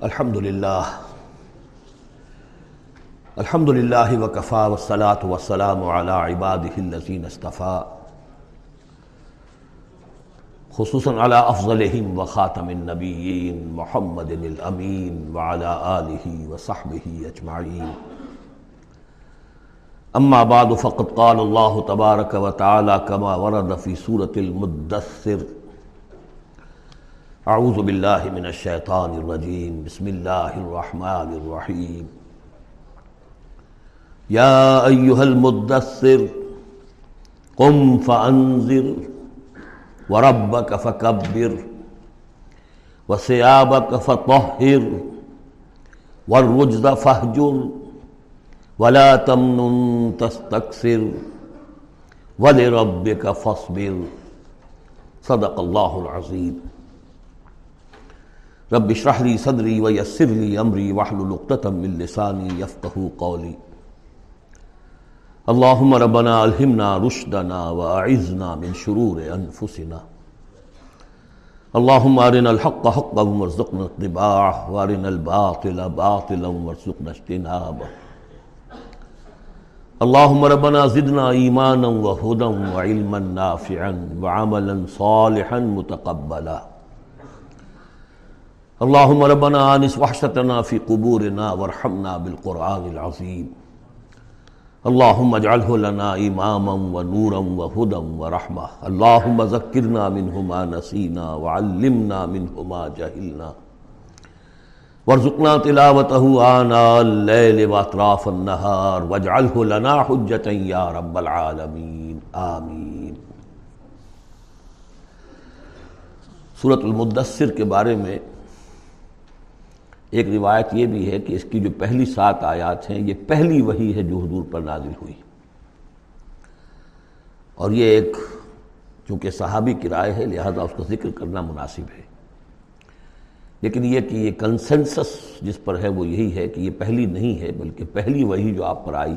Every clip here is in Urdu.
الحمد للہ الحمد للہ وکفا وسلاۃ وسلام علی عباد الذین اصطفیٰ خصوصاً علی افضلہم و خاتم النبیین محمد الامین وعلی آلہ وصحبہ اجمعین۔ اما بعد، فقد قال اللہ تبارک و تعالی کما ورد فی سورة المدثر۔ اعوذ باللہ من الشیطان الرجیم، بسم اللہ الرحمن الرحیم۔ یا ایہا المدثر، قم فانذر وربک فکبر وسیابک فطہر والرجز فہجر ولا تمنن تستکسر ولربک فاصبر۔ صدق اللہ العظیم۔ رب اشرح لي صدري ويسر لي امري واحلل عقدة من لساني يفقهوا قولي. اللهم ربنا الهمنا رشدنا واعذنا من شرور انفسنا. اللهم ارنا الحق حقا وارزقنا اتباعه، وارنا الباطل باطلا وارزقنا اجتنابه. اللهم ربنا زدنا ايمانا وهدى وعلما نافعا وعملا صالحا متقبلا. اللهم ربنا آنس وحشتنا في قبورنا وارحمنا بالقرآن العظيم اللهم اجعله لنا إماما ونورا وهدى ورحمة اللهم ذكرنا منه ما نسينا وعلمنا منه ما جهلنا وارزقنا تلاوته آناء الليل وأطراف النهار واجعله لنا حجة يا رب العالمين آمين سورة المدثر کے بارے میں ایک روایت یہ بھی ہے کہ اس کی جو پہلی سات آیات ہیں، یہ پہلی وہی ہے جو حضور پر نازل ہوئی۔ اور یہ ایک چونکہ صحابی کی رائے ہے، لہذا اس کا ذکر کرنا مناسب ہے۔ لیکن یہ کہ یہ کنسنسس جس پر ہے، وہ یہی ہے کہ یہ پہلی نہیں ہے، بلکہ پہلی وہی جو آپ پر آئی،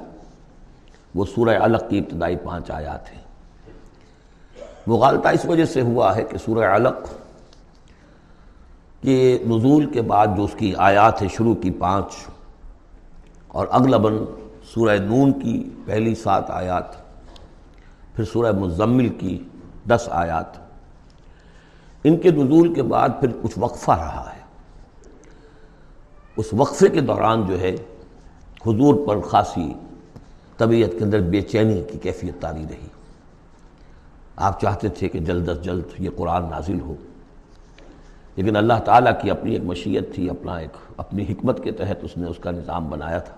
وہ سورہ علق کی ابتدائی پانچ آیات ہیں۔ مغالطہ اس وجہ سے ہوا ہے کہ سورہ علق کہ نزول کے بعد جو اس کی آیات ہے شروع کی پانچ اور اغلباً سورہ نون کی پہلی سات آیات، پھر سورہ مزمل کی دس آیات۔ ان کے نزول کے بعد پھر کچھ وقفہ رہا ہے۔ اس وقفے کے دوران جو ہے، حضور پر خاصی طبیعت کے اندر بے چینی کی کیفیت تاری رہی۔ آپ چاہتے تھے کہ جلد از جلد یہ قرآن نازل ہو۔ لیکن اللہ تعالیٰ کی اپنی ایک مشیت تھی، اپنا ایک، اپنی حکمت کے تحت اس نے اس کا نظام بنایا تھا۔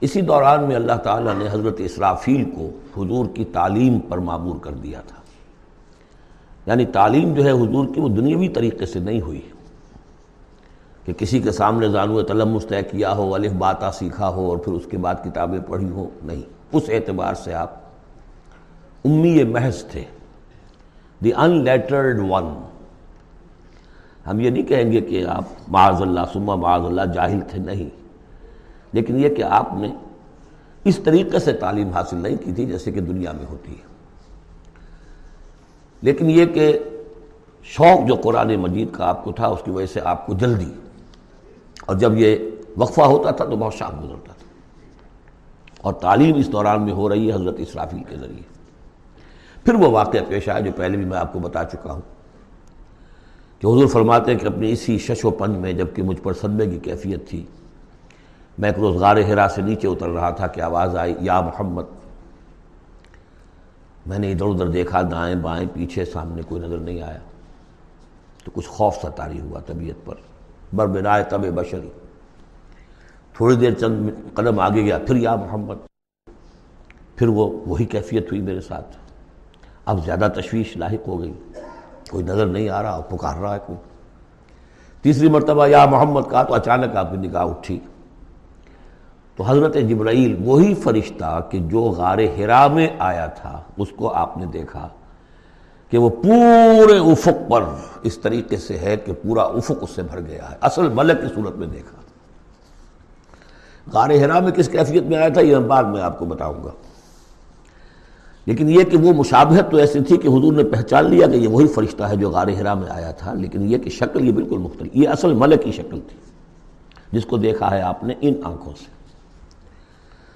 اسی دوران میں اللہ تعالیٰ نے حضرت اسرافیل کو حضور کی تعلیم پر معمور کر دیا تھا۔ یعنی تعلیم جو ہے حضور کی وہ دنیاوی طریقے سے نہیں ہوئی۔ کہ کسی کے سامنے زانو تلم مستع کیا ہو، الف باتا سیکھا ہو اور پھر اس کے بعد کتابیں پڑھی ہو نہیں۔ اس اعتبار سے آپ امی محض تھے۔ دی ان لیٹرڈ ون ہم یہ نہیں کہیں گے کہ آپ معاذ اللہ سما معاذ اللہ جاہل تھے، نہیں۔ لیکن یہ کہ آپ نے اس طریقے سے تعلیم حاصل نہیں کی تھی جیسے کہ دنیا میں ہوتی ہے۔ لیکن یہ کہ شوق جو قرآن مجید کا آپ کو تھا، اس کی وجہ سے آپ کو جلدی اور جب یہ وقفہ ہوتا تھا تو بہت شام گزرتا تھا۔ اور تعلیم اس دوران میں ہو رہی ہے حضرت اسرافیل کے ذریعے۔ پھر وہ واقعہ پیش آیا جو پہلے بھی میں آپ کو بتا چکا ہوں۔ کہ حضور فرماتے ہیں کہ اپنی اسی شش و پنج میں جبکہ مجھ پر صدمے کی کیفیت تھی، میں ایک روز غار ہرا سے نیچے اتر رہا تھا کہ آواز آئی، یا محمد۔ میں نے ادھر ادھر دیکھا، دائیں بائیں، پیچھے، سامنے کوئی نظر نہیں آیا۔ تو کچھ خوف سا ہوا طبیعت پر۔ بر بنائے طب بشری۔ تھوڑی دیر چند قدم آگے گیا، پھر یا محمد۔ پھر وہ وہی کیفیت ہوئی میرے ساتھ۔ اب زیادہ تشویش لاحق ہو گئی۔ کوئی نظر نہیں آ رہا، پکار رہا ہے کوئی۔ تیسری مرتبہ، یا محمد کا تو اچانک آپ کی نگاہ اٹھی۔ تو حضرت جبرائیل وہی فرشتہ کہ جو غار ہرا میں آیا تھا، اس کو آپ نے دیکھا کہ وہ پورے افق پر اس طریقے سے ہے کہ پورا افق اس سے بھر گیا ہے۔ اصل ملک کی صورت میں دیکھا۔ غار ہرا میں کس کیفیت میں آیا تھا، یہ بعد میں آپ کو بتاؤں گا۔ لیکن یہ کہ وہ مشابہت تو ایسی تھی کہ حضور نے پہچان لیا کہ یہ وہی فرشتہ ہے جو غار ہرا میں آیا تھا، لیکن یہ کہ شکل یہ بالکل مختلف، یہ اصل ملک کی شکل تھی، جس کو دیکھا ہے آپ نے ان آنکھوں سے۔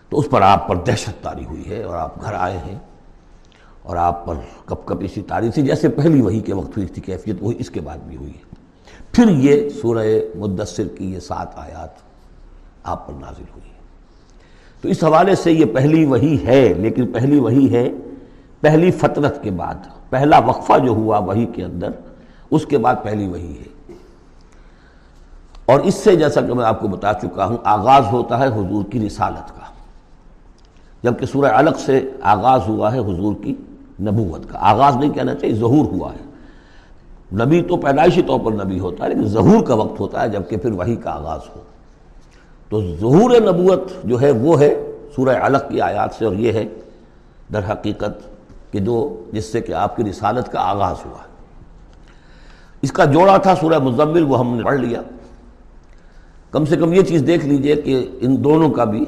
تو اس پر آپ پر دہشت تاری ہوئی ہے اور آپ گھر آئے ہیں اور آپ پر کب کب اسی تاریخ تھی، جیسے پہلی وہی کے وقت ہوئی تھی، کیفیت وہی اس کے بعد بھی ہوئی ہے۔ پھر یہ سورہ مدثر کی یہ سات آیات آپ پر نازل ہوئی ہے تو اس حوالے سے یہ پہلی وہی ہے، لیکن پہلی وہی ہے، پہلی فطرت کے بعد، پہلا وقفہ جو ہوا وہی کے اندر، اس کے بعد پہلی وہی ہے۔ اور اس سے جیسا کہ میں آپ کو بتا چکا ہوں، آغاز ہوتا ہے حضور کی رسالت کا۔ جبکہ سورہ علق سے آغاز ہوا ہے حضور کی نبوت کا۔ آغاز نہیں کہنا چاہیے، ظہور ہوا ہے۔ نبی تو پیدائشی طور پر نبی ہوتا ہے، لیکن ظہور کا وقت ہوتا ہے جبکہ پھر وہی کا آغاز ہو۔ تو ظہور نبوت جو ہے وہ ہے، سورہ علق کی آیات سے اور یہ ہے، در حقیقت کہ جو جس سے کہ آپ کی رسالت کا آغاز ہوا۔ اس کا جوڑا تھا سورہ مزمل، وہ ہم نے پڑھ لیا۔ کم سے کم یہ چیز دیکھ لیجیے کہ ان دونوں کا بھی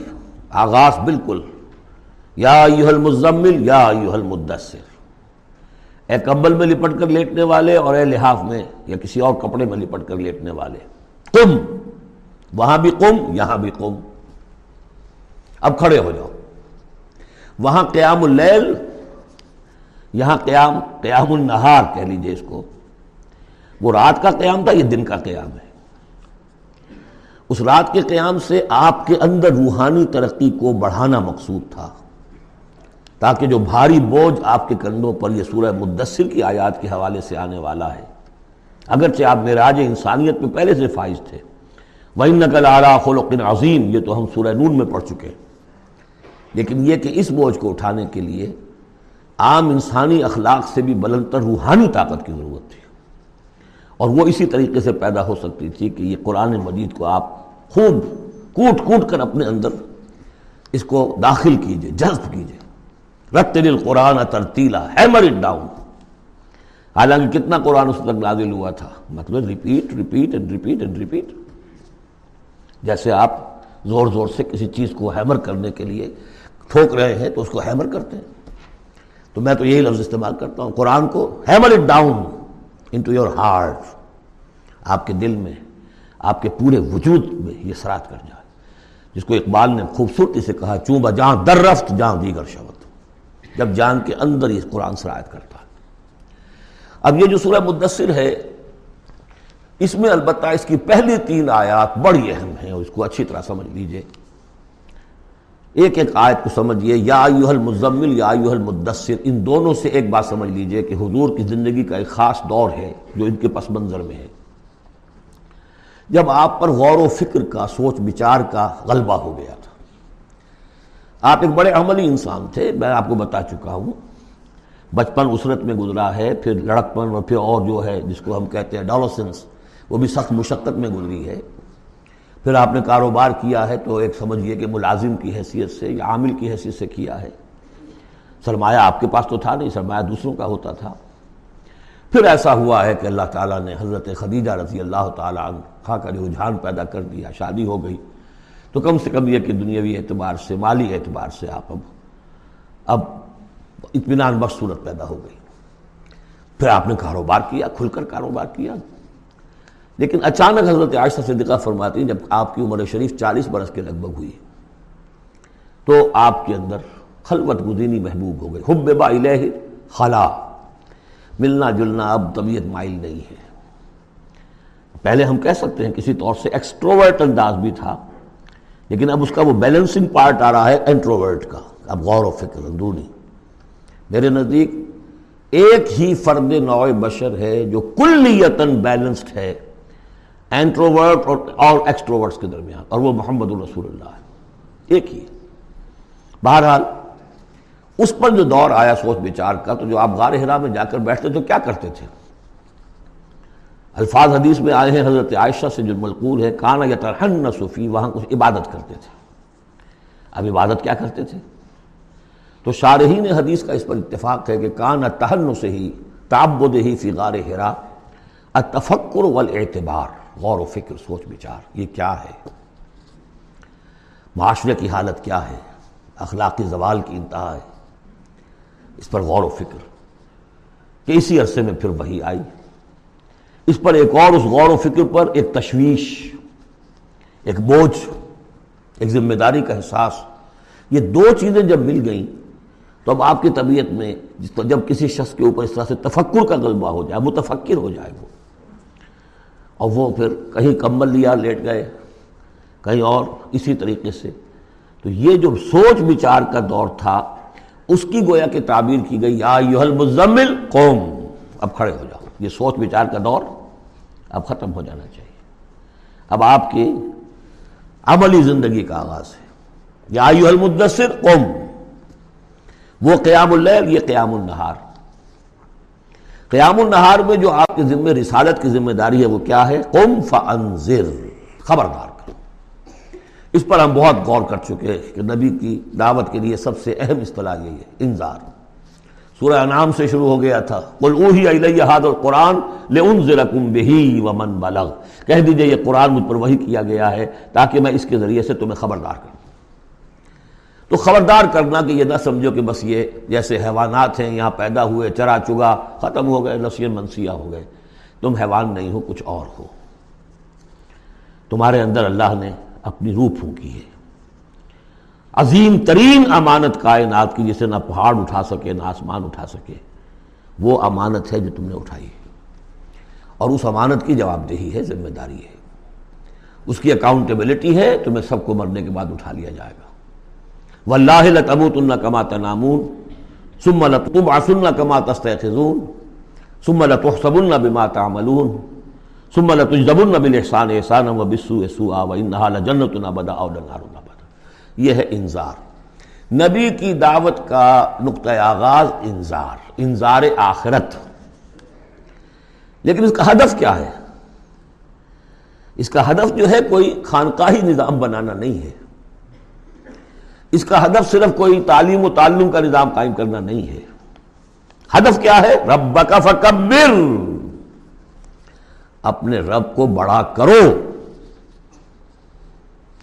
آغاز بالکل۔ یا ایوہ المزمل، یا ایوہ المدثر۔ اے کمبل میں لپٹ کر لیٹنے والے اور اے لحاف میں یا کسی اور کپڑے میں لپٹ کر لیٹنے والے۔ تم وہاں بھی قم یہاں بھی قم اب کھڑے ہو جاؤ۔ وہاں قیام اللیل، یہاں قیام قیام النہار کہہ لیجیے اس کو۔ وہ رات کا قیام تھا، یہ دن کا قیام ہے۔ اس رات کے قیام سے آپ کے اندر روحانی ترقی کو بڑھانا مقصود تھا۔ تاکہ جو بھاری بوجھ آپ کے کندھوں پر یہ سورہ مدثر کی آیات کے حوالے سے آنے والا ہے۔ اگرچہ آپ میراج انسانیت میں پہلے سے فائز تھے۔ وَإِنَّكَ نقل آرا خلق عظیم یہ تو ہم سورہ نون میں پڑھ چکے ہیں۔ لیکن یہ کہ اس بوجھ کو اٹھانے کے لیے عام انسانی اخلاق سے بھی بلندر روحانی طاقت کی ضرورت تھی۔ اور وہ اسی طریقے سے پیدا ہو سکتی تھی کہ یہ قرآن مجید کو آپ خوب کوٹ کوٹ کر اپنے اندر اس کو داخل کیجیے، جذب کیجیے۔ رتل القرآن ترتیلا، ہیمر اٹ ڈاؤن۔ حالانکہ کتنا قرآن اس تک نازل ہوا تھا؟ مطلب repeat repeat and repeat and repeat جیسے آپ زور زور سے کسی چیز کو ہیمر کرنے کے لیے ٹھوک رہے ہیں تو اس کو ہیمر کرتے ہیں۔ تو میں تو یہی لفظ استعمال کرتا ہوں، قرآن کو hammer it down into your heart. آپ کے دل میں، آپ کے پورے وجود میں یہ سرات کر جائے۔ جس کو اقبال نے خوبصورتی سے کہا چونبا جہاں در رفت جہاں دیگر شبت۔ جب جان کے اندر یہ قرآن سرایت کرتا ہے۔ اب یہ جو سورہ مدثر ہے اس میں البتہ اس کی پہلی تین آیات بڑی اہم ہیں اور اس کو اچھی طرح سمجھ لیجیے۔ ایک ایک آیت کو سمجھیے یا ایوہ المزمل یا ایوہ المدثر ان دونوں سے ایک بات سمجھ لیجیے کہ حضور کی زندگی کا ایک خاص دور ہے جو ان کے پس منظر میں ہے۔ جب آپ پر غور و فکر کا، سوچ بچار کا غلبہ ہو گیا تھا۔ آپ ایک بڑے عملی انسان تھے، میں آپ کو بتا چکا ہوں۔ بچپن اسرت میں گزرا ہے، پھر لڑکپن اور پھر اور جو ہے، جس کو ہم کہتے ہیں ڈالوسنس وہ بھی سخت مشقت میں گزری ہے۔ پھر آپ نے کاروبار کیا ہے تو ایک سمجھیے کہ ملازم کی حیثیت سے یا عامل کی حیثیت سے کیا ہے۔ سرمایہ آپ کے پاس تو تھا نہیں، سرمایہ دوسروں کا ہوتا تھا۔ پھر ایسا ہوا ہے کہ اللہ تعالیٰ نے حضرت خدیجہ رضی اللہ تعالیٰ عنہ کا رجحان پیدا کر دیا، شادی ہو گئی۔ تو کم سے کم یہ کہ دنیاوی اعتبار سے، مالی اعتبار سے آپ اب اب اطمینان بخش صورت پیدا ہو گئی۔ پھر آپ نے کاروبار کیا، کھل کر کاروبار کیا۔ لیکن اچانک حضرت عائشہ صدقہ فرماتی ہیں جب آپ کی عمر شریف چالیس برس کے لگ بھگ ہوئی تو آپ کے اندر خلوت گزینی محبوب ہو گئی۔ حب با الہ خلا۔ ملنا جلنا اب طبیعت مائل نہیں ہے۔ پہلے ہم کہہ سکتے ہیں کسی طور سے ایکسٹروورٹ انداز بھی تھا، لیکن اب اس کا وہ بیلنسنگ پارٹ آ رہا ہے انٹروورٹ کا۔ اب غور و فکر، اندرونی۔ میرے نزدیک ایک ہی فرد نوع بشر ہے جو کلیتاً بیلنسڈ ہے۔ اینٹروورٹ اور اور ایکسٹروورٹس کے درمیان، اور وہ محمد الرسول اللہ ہے۔ ایک ہی۔ بہرحال، اس پر جو دور آیا سوچ بچار کا، تو جو آپ غار ہرا میں جا کر بیٹھتے تو کیا کرتے تھے؟ الفاظ حدیث میں آئے ہیں، حضرت عائشہ سے جو ملقول ہے کانا یا ترہن صوفی وہاں کچھ عبادت کرتے تھے۔ اب عبادت کیا کرتے تھے؟ تو شارحین حدیث کا اس پر اتفاق ہے کہ کانا تہن سے ہی تعبد ہی فی غار ہرا التفکر والاعتبار۔ غور و فکر، سوچ، بچار، یہ کیا ہے؟ معاشرے کی حالت کیا ہے؟ اخلاقی زوال کی انتہا ہے۔ اس پر غور و فکر۔ کہ اسی عرصے میں پھر وہی آئی۔ اس پر ایک اور اس غور و فکر پر ایک تشویش، ایک بوجھ، ایک ذمہ داری کا احساس۔ یہ دو چیزیں جب مل گئیں، تو اب آپ کی طبیعت میں جب کسی شخص کے اوپر اس طرح سے تفکر کا غلبہ ہو جائے، متفکر ہو جائے وہ۔ اور وہ پھر کہیں کمبل لیا، لیٹ گئے، کہیں اور اسی طریقے سے۔ تو یہ جو سوچ بچار کا دور تھا، اس کی گویا کہ تعبیر کی گئی، یا یوہل مزمل قوم، اب کھڑے ہو جاؤ۔ یہ سوچ بچار کا دور اب ختم ہو جانا چاہیے۔ اب آپ کی عملی زندگی کا آغاز ہے۔ یا یوہل مدثر قوم، وہ قیام اللیل، یہ قیام النہار۔ قیام النہار میں جو آپ کے ذمہ رسالت کی ذمہ داری ہے وہ کیا ہے؟ قم فانذر، خبردار کرو۔ اس پر ہم بہت غور کر چکے ہیں کہ نبی کی دعوت کے لیے سب سے اہم اصطلاح یہی ہے، انذار۔ سورہ انعام سے شروع ہو گیا تھا۔ قل اوہی الیہ هذا القرآن لانذرکم به ومن بلغ۔ کہہ دیجیے یہ قرآن مجھ پر وحی کیا گیا ہے تاکہ میں اس کے ذریعے سے تمہیں خبردار کروں۔ تو خبردار کرنا کہ یہ نہ سمجھو کہ بس یہ جیسے حیوانات ہیں، یہاں پیدا ہوئے، چرا چگا، ختم ہو گئے نسیر منسیہ ہو گئے۔ تم حیوان نہیں ہو، کچھ اور ہو۔ تمہارے اندر اللہ نے اپنی روح پھونکی ہے۔ عظیم ترین امانت کائنات کی، جسے نہ پہاڑ اٹھا سکے، نہ آسمان اٹھا سکے، وہ امانت ہے جو تم نے اٹھائی ہے۔ اور اس امانت کی جواب دہی ہے، ذمہ داری ہے۔ اس کی اکاؤنٹیبلٹی ہے، تمہیں سب کو مرنے کے بعد اٹھا لیا جائے گا۔ واللہ لتموتن کما تنامون، ثم لتبعثن کما تستيقظون، ثم لتحسبن بما تعملون، ثم لتجزبن بالاحسان احسانا وبالسوء سوءا وانها لجنة ابدا او لنار ابدا یہ ہے انذار۔ نبی کی دعوت کا نقطہ آغاز انذار انذار آخرت۔ لیکن اس کا ہدف کیا ہے؟ اس کا ہدف جو ہے کوئی خانقاہی نظام بنانا نہیں ہے۔ اس کا ہدف صرف کوئی تعلیم و تعلم کا نظام قائم کرنا نہیں ہے۔ ہدف کیا ہے؟ رب کا فکبر۔ اپنے رب کو بڑا کرو۔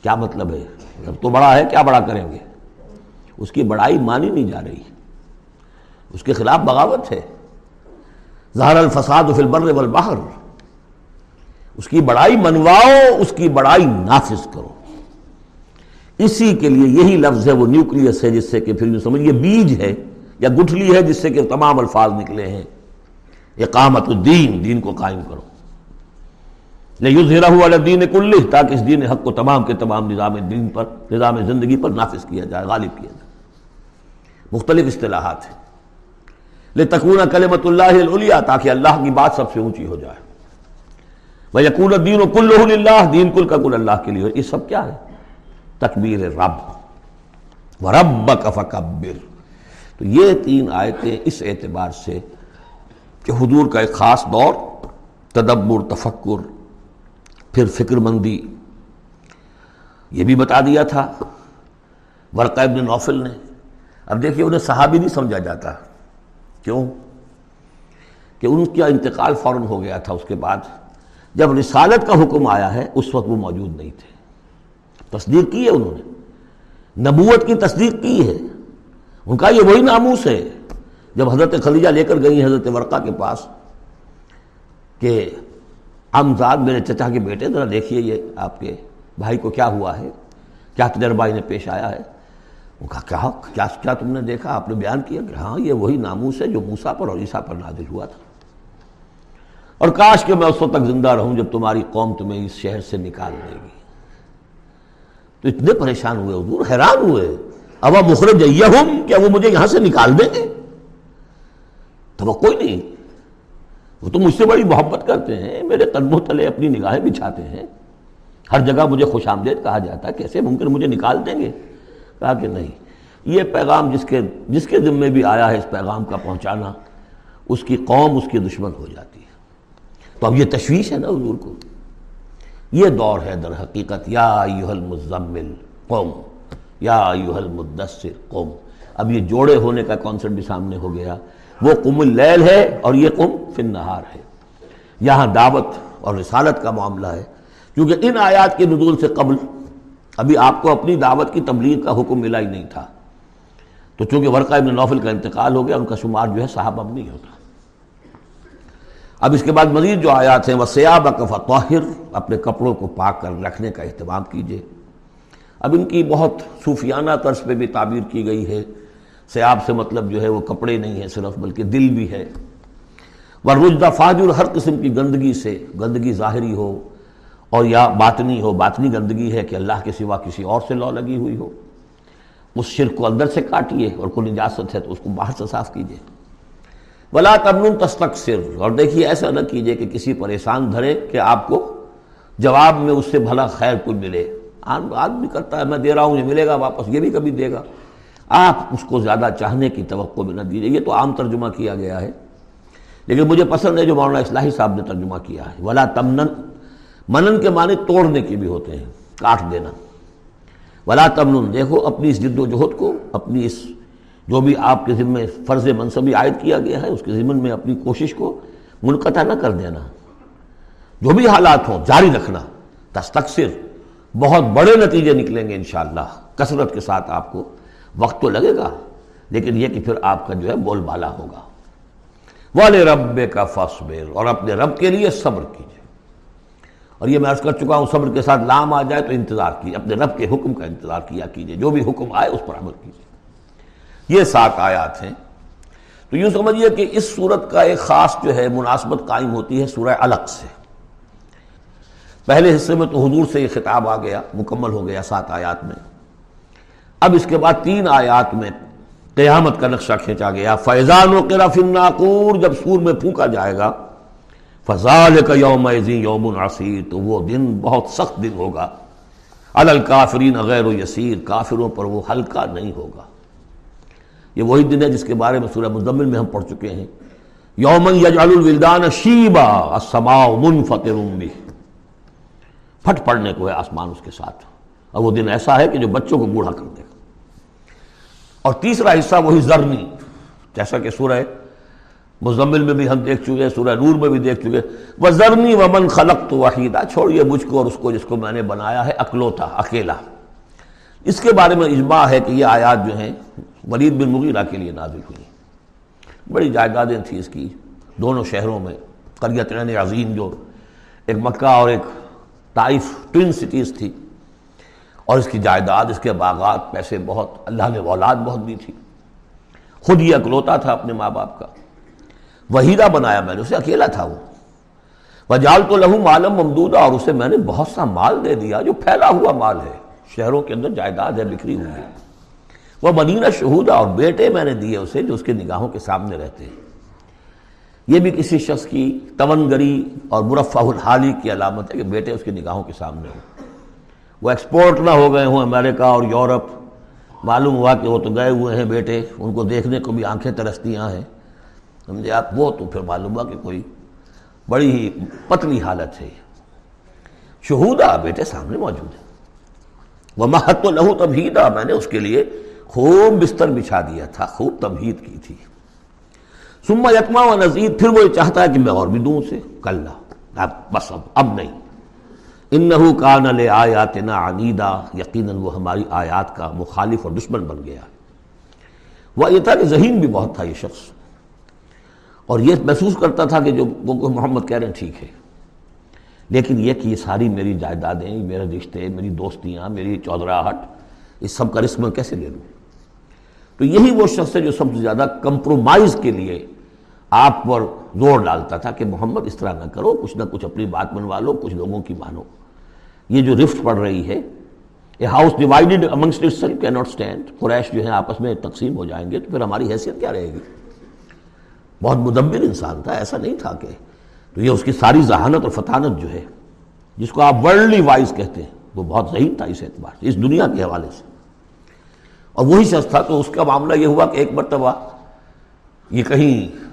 کیا مطلب ہے؟ رب تو بڑا ہے، کیا بڑا کریں گے؟ اس کی بڑائی مانی نہیں جا رہی۔ اس کے خلاف بغاوت ہے۔ ظہر الفساد فی البر والبحر۔ اس کی بڑائی منواؤ، اس کی بڑائی نافذ کرو۔ اسی کے لیے یہی لفظ ہے، وہ نیوکلیس ہے جس سے کہ پھر سمجھ، یہ بیج ہے یا گٹھلی ہے جس سے کہ تمام الفاظ نکلے ہیں۔ اقامت الدین، دین کو قائم کرو۔ دین کل تاکہ اس دین حق کو تمام کے تمام نظام دین پر، نظام زندگی پر نافذ کیا جائے، غالب کیا جائے۔ مختلف اصطلاحات ہیں۔ لے تکون کلمت اللہ تاکہ اللہ کی بات سب سے اونچی ہو جائے۔ وہ یقون دین و کل اللہ دین کل کا کل اللہ کے لیے۔ یہ سب کیا ہے؟ تکبیر رب۔ و رب فکبر تو یہ تین آیتیں اس اعتبار سے کہ حضور کا ایک خاص دور، تدبر، تفکر، پھر فکر مندی یہ بھی بتا دیا تھا۔ ورقہ ابن نوفل نے۔ اب دیکھیے انہیں صحابی نہیں سمجھا جاتا۔ کیوں؟ کہ ان کا انتقال فوراً ہو گیا تھا اس کے بعد۔ جب رسالت کا حکم آیا ہے، اس وقت وہ موجود نہیں تھے۔ تصدیق کی ہے انہوں نے۔ نبوت کی تصدیق کی ہے۔ ان کا یہ وہی ناموس ہے۔ جب حضرت خلیجہ لے کر گئی حضرت ورقہ کے پاس کہ امزاد میرے چچا کے بیٹے، ذرا دیکھیے یہ آپ کے بھائی کو کیا ہوا ہے، کیا تجربہ انہیں پیش آیا ہے۔ وہ کہا کیا کیا تم نے دیکھا؟ آپ نے بیان کیا کہ ہاں یہ وہی ناموس ہے جو موسا پر اور عیسیٰ پر نازل ہوا تھا۔ اور کاش کہ میں اس وقت تک زندہ رہوں جب تمہاری قوم تمہیں اس شہر سے نکال دے گی۔ تو اتنے پریشان ہوئے، حضور حیران ہوئے۔ اب مخرج ہوں کیا وہ مجھے یہاں سے نکال دیں گے۔ تو وہ کوئی نہیں۔ وہ تو مجھ سے بڑی محبت کرتے ہیں، میرے قدموں تلے اپنی نگاہیں بچھاتے ہیں۔ ہر جگہ مجھے خوش آمدید کہا جاتا ہے کیسے ممکن مجھے نکال دیں گے۔ کہا کہ نہیں، یہ پیغام جس کے جس کے ذمے بھی آیا ہے اس پیغام کا پہنچانا، اس کی قوم، اس کی دشمن ہو جاتی ہے۔ تو اب یہ تشویش ہے نا حضور کو۔ یہ دور ہے در حقیقت، یا ایوہ المزمل قوم، یا ایوہ المدثر قوم۔ اب یہ جوڑے ہونے کا کانسرٹ بھی سامنے ہو گیا۔ وہ قم اللیل ہے اور یہ قم فی النہار ہے۔ یہاں دعوت اور رسالت کا معاملہ ہے۔ کیونکہ ان آیات کے نزول سے قبل ابھی آپ کو اپنی دعوت کی تبلیغ کا حکم ملا ہی نہیں تھا۔ تو چونکہ ورقہ ابن نوفل کا انتقال ہو گیا، ان کا شمار جو ہے صاحب اب نہیں ہوتا۔ اب اس کے بعد مزید جو آیات ہیں وہ سیاب اکف طاہر اپنے کپڑوں کو پاک کر رکھنے کا اہتمام کیجیے اب ان کی بہت صوفیانہ طرز پہ بھی تعبیر کی گئی ہے۔ سیاب سے مطلب جو ہے وہ کپڑے نہیں ہیں صرف، بلکہ دل بھی ہے۔ ورجدہ فاجر، ہر قسم کی گندگی سے گندگی ظاہری ہو، اور یا باطنی ہو۔ باطنی گندگی ہے کہ اللہ کے سوا کسی اور سے لو لگی ہوئی ہو۔ اس شرک کو اندر سے کاٹیے اور کوئی اجازت ہے تو اس کو باہر سے صاف کیجیے بلا تمن تستقصر۔ اور دیکھیے، ایسا نہ کیجیے کہ کسی پریشان دھرے کہ آپ کو جواب میں اس سے بھلا خیر کوئی ملے۔ آدمی کرتا ہے، میں دے رہا ہوں، یہ ملے گا واپس، یہ بھی کبھی دے گا۔ آپ اس کو زیادہ چاہنے کی توقع بھی نہ دیجیے یہ تو عام ترجمہ کیا گیا ہے۔ لیکن مجھے پسند ہے جو مولانا اصلاحی صاحب نے ترجمہ کیا ہے۔ ولا تمن منن کے معنی توڑنے کے بھی ہوتے ہیں، کاٹ دینا۔ ولا تمن دیکھو، اپنی اس جد و جہد کو، اپنی اس جو بھی آپ کے ذمے فرض منصبی عائد کیا گیا ہے، اس کے ذمن میں اپنی کوشش کو منقطع نہ کر دینا۔ جو بھی حالات ہوں، جاری رکھنا۔ تستقصر بہت بڑے نتیجے نکلیں گے انشاءاللہ۔ کثرت کے ساتھ آپ کو وقت تو لگے گا، لیکن یہ کہ پھر آپ کا جو ہے بول بالا ہوگا۔ والے رب کا فصبر اور اپنے رب کے لیے صبر کیجیے اور یہ میں عرض کر چکا ہوں، صبر کے ساتھ لام آ جائے تو انتظار کیجیے اپنے رب کے حکم کا انتظار کیا کیجیے جو بھی حکم آئے، اس پر عمل کیجیے یہ سات آیات ہیں۔ تو یوں سمجھیے کہ اس صورت کا ایک خاص جو ہے مناسبت قائم ہوتی ہے سورہ الگ سے۔ پہلے حصے میں تو حضور سے یہ خطاب آ گیا، مکمل ہو گیا سات آیات میں۔ اب اس کے بعد تین آیات میں قیامت کا نقشہ کھینچا گیا۔ فیضان و ناقور جب سور میں پھونکا جائے گا فضال کا یوم یوم عصیر تو وہ دن بہت سخت دن ہوگا۔ الکافرین غیر و یسیر کافروں پر وہ ہلکا نہیں ہوگا۔ یہ وہی دن ہے جس کے بارے میں سورہ مزمل میں ہم پڑھ چکے ہیں۔ یومن یجعل الولدان شیبا، السماء منفطر به۔ پھٹ پڑنے کو ہے آسمان اس کے ساتھ۔ اور وہ دن ایسا ہے کہ جو بچوں کو بوڑھا کر دے۔ گا اور تیسرا حصہ وہی زرنی، جیسا کہ سورہ مزمل میں بھی ہم دیکھ چکے سورہ نور میں بھی دیکھ چکے وہ زرنی و من خلق تو وحیدہ چھوڑیے مجھ کو اور اس کو جس کو میں نے بنایا ہے، اکلوتا، اکیلا۔ اس کے بارے میں اجماع ہے کہ یہ آیات جو ہیں ولید بن مغیرہ کے لیے نازل ہوئی۔ بڑی جائیدادیں تھیں اس کی۔ دونوں شہروں میں قریتین عظیم جو ایک مکہ اور ایک طائف ٹوین سٹیز تھی۔ اور اس کی جائیداد، اس کے باغات، پیسے بہت، اللہ نے اولاد بہت دی تھی۔ خود یہ اکلوتا تھا اپنے ماں باپ کا۔ وحیدہ بنایا میں نے، اسے اکیلا تھا وہ۔ وجال تو لہو مالم ممدودہ اور اسے میں نے بہت سا مال دے دیا، جو پھیلا ہوا مال ہے۔ شہروں کے اندر جائیداد ہے بکھری ہوئی۔ وہ مدینہ شہودہ اور بیٹے میں نے دیے اسے جو اس کے نگاہوں کے سامنے رہتے ہیں۔ یہ بھی کسی شخص کی تونگری اور مرفع الحالی کی علامت ہے کہ بیٹے اس کے نگاہوں کے سامنے ہوں۔ وہ ایکسپورٹ نہ ہو گئے ہوں امریکہ اور یورپ۔ معلوم ہوا کہ وہ تو گئے ہوئے ہیں بیٹے، ان کو دیکھنے کو بھی آنکھیں ترستیاں ہیں۔ سمجھے آپ؟ وہ تو پھر معلوم ہوا کہ کوئی بڑی ہی پتلی حالت ہے۔ شہودہ بیٹے سامنے موجود ہیں۔ وہ محت تو لہو تبھیدہ میں نے اس کے لیے خوب بستر بچھا دیا تھا، خوب تمہید کی تھی۔ سما یکما و نزید، پھر وہ یہ چاہتا ہے کہ میں اور بھی دوں سے کل اب بس اب اب نہیں۔ ان کان لے آیات نا عنیدہ یقیناً وہ ہماری آیات کا مخالف اور دشمن بن گیا۔ وہ یہ تھا کہ ذہین بھی بہت تھا یہ شخص۔ اور یہ محسوس کرتا تھا کہ جو وہ محمد کہہ رہے ہیں، ٹھیک ہے۔ لیکن یہ کہ یہ ساری میری جائیدادیں، میرے رشتے، میری دوستیاں، میری چودراہٹ، اس سب کا رسم میں کیسے لے لوں؟ تو یہی وہ شخص ہے جو سب سے زیادہ کمپرومائز کے لیے آپ پر زور ڈالتا تھا کہ محمد اس طرح نہ کرو، کچھ نہ کچھ اپنی بات منوا لو، کچھ لوگوں کی مانو۔ یہ جو رفٹ پڑ رہی ہے a house divided amongst itself کی ناٹ اسٹینڈ قریش جو ہیں آپس میں تقسیم ہو جائیں گے تو پھر ہماری حیثیت کیا رہے گی؟ بہت مدبر انسان تھا، ایسا نہیں تھا کہ تو یہ اس کی ساری ذہانت اور فتانت جو ہے، جس کو آپ ورلڈلی وائز کہتے ہیں، وہ بہت ذہین تھا اس اعتبار سے، اس دنیا کے حوالے سے۔ اور وہی شخص تھا تو اس کا معاملہ یہ ہوا کہ ایک مرتبہ یہ کہیں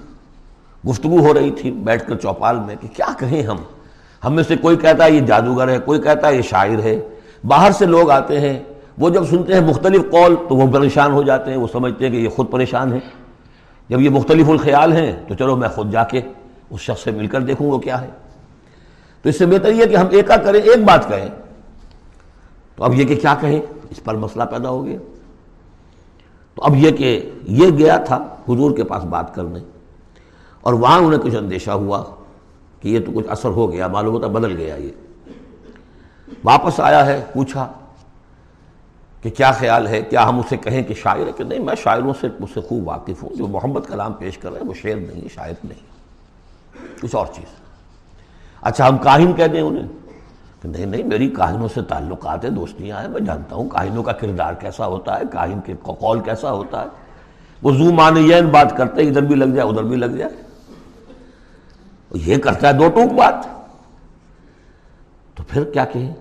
گفتگو ہو رہی تھی بیٹھ کر چوپال میں کہ کیا کہیں ہم؟ ہم میں سے کوئی کہتا ہے یہ جادوگر ہے، کوئی کہتا ہے یہ شاعر ہے۔ باہر سے لوگ آتے ہیں، وہ جب سنتے ہیں مختلف قول تو وہ پریشان ہو جاتے ہیں، وہ سمجھتے ہیں کہ یہ خود پریشان ہے جب یہ مختلف الخیال ہیں تو چلو میں خود جا کے اس شخص سے مل کر دیکھوں وہ کیا ہے۔ تو اس سے بہتر یہ کہ ہم ایکا کریں، ایک بات کہیں۔ تو اب یہ کہ کیا کہیں؟ اس پر مسئلہ پیدا ہو گیا۔ تو اب یہ کہ یہ گیا تھا حضور کے پاس بات کرنے اور وہاں انہیں کچھ اندیشہ ہوا کہ یہ تو کچھ اثر ہو گیا، معلوم ہوتا بدل گیا یہ۔ واپس آیا ہے، پوچھا کہ کیا خیال ہے، کیا ہم اسے کہیں کہ شاعر ہے؟ کہ نہیں، میں شاعروں سے مجھ سے خوب واقف ہوں، جو محمد کلام پیش کر رہے ہیں، وہ شعر نہیں، شاعر نہیں۔ کچھ اور چیز۔ اچھا ہم کاہن کہہ دیں انہیں۔ کہ نہیں نہیں، میری کاہنوں سے تعلقات ہیں، دوستیاں ہیں، میں جانتا ہوں کاہنوں کا کردار کیسا ہوتا ہے، کاہن کے قول کیسا ہوتا ہے۔ وہ زو مان بات کرتے ہیں، ادھر بھی لگ جائے، ادھر بھی لگ جائے۔ یہ کرتا ہے دو ٹوک بات۔ تو پھر کیا کہیں؟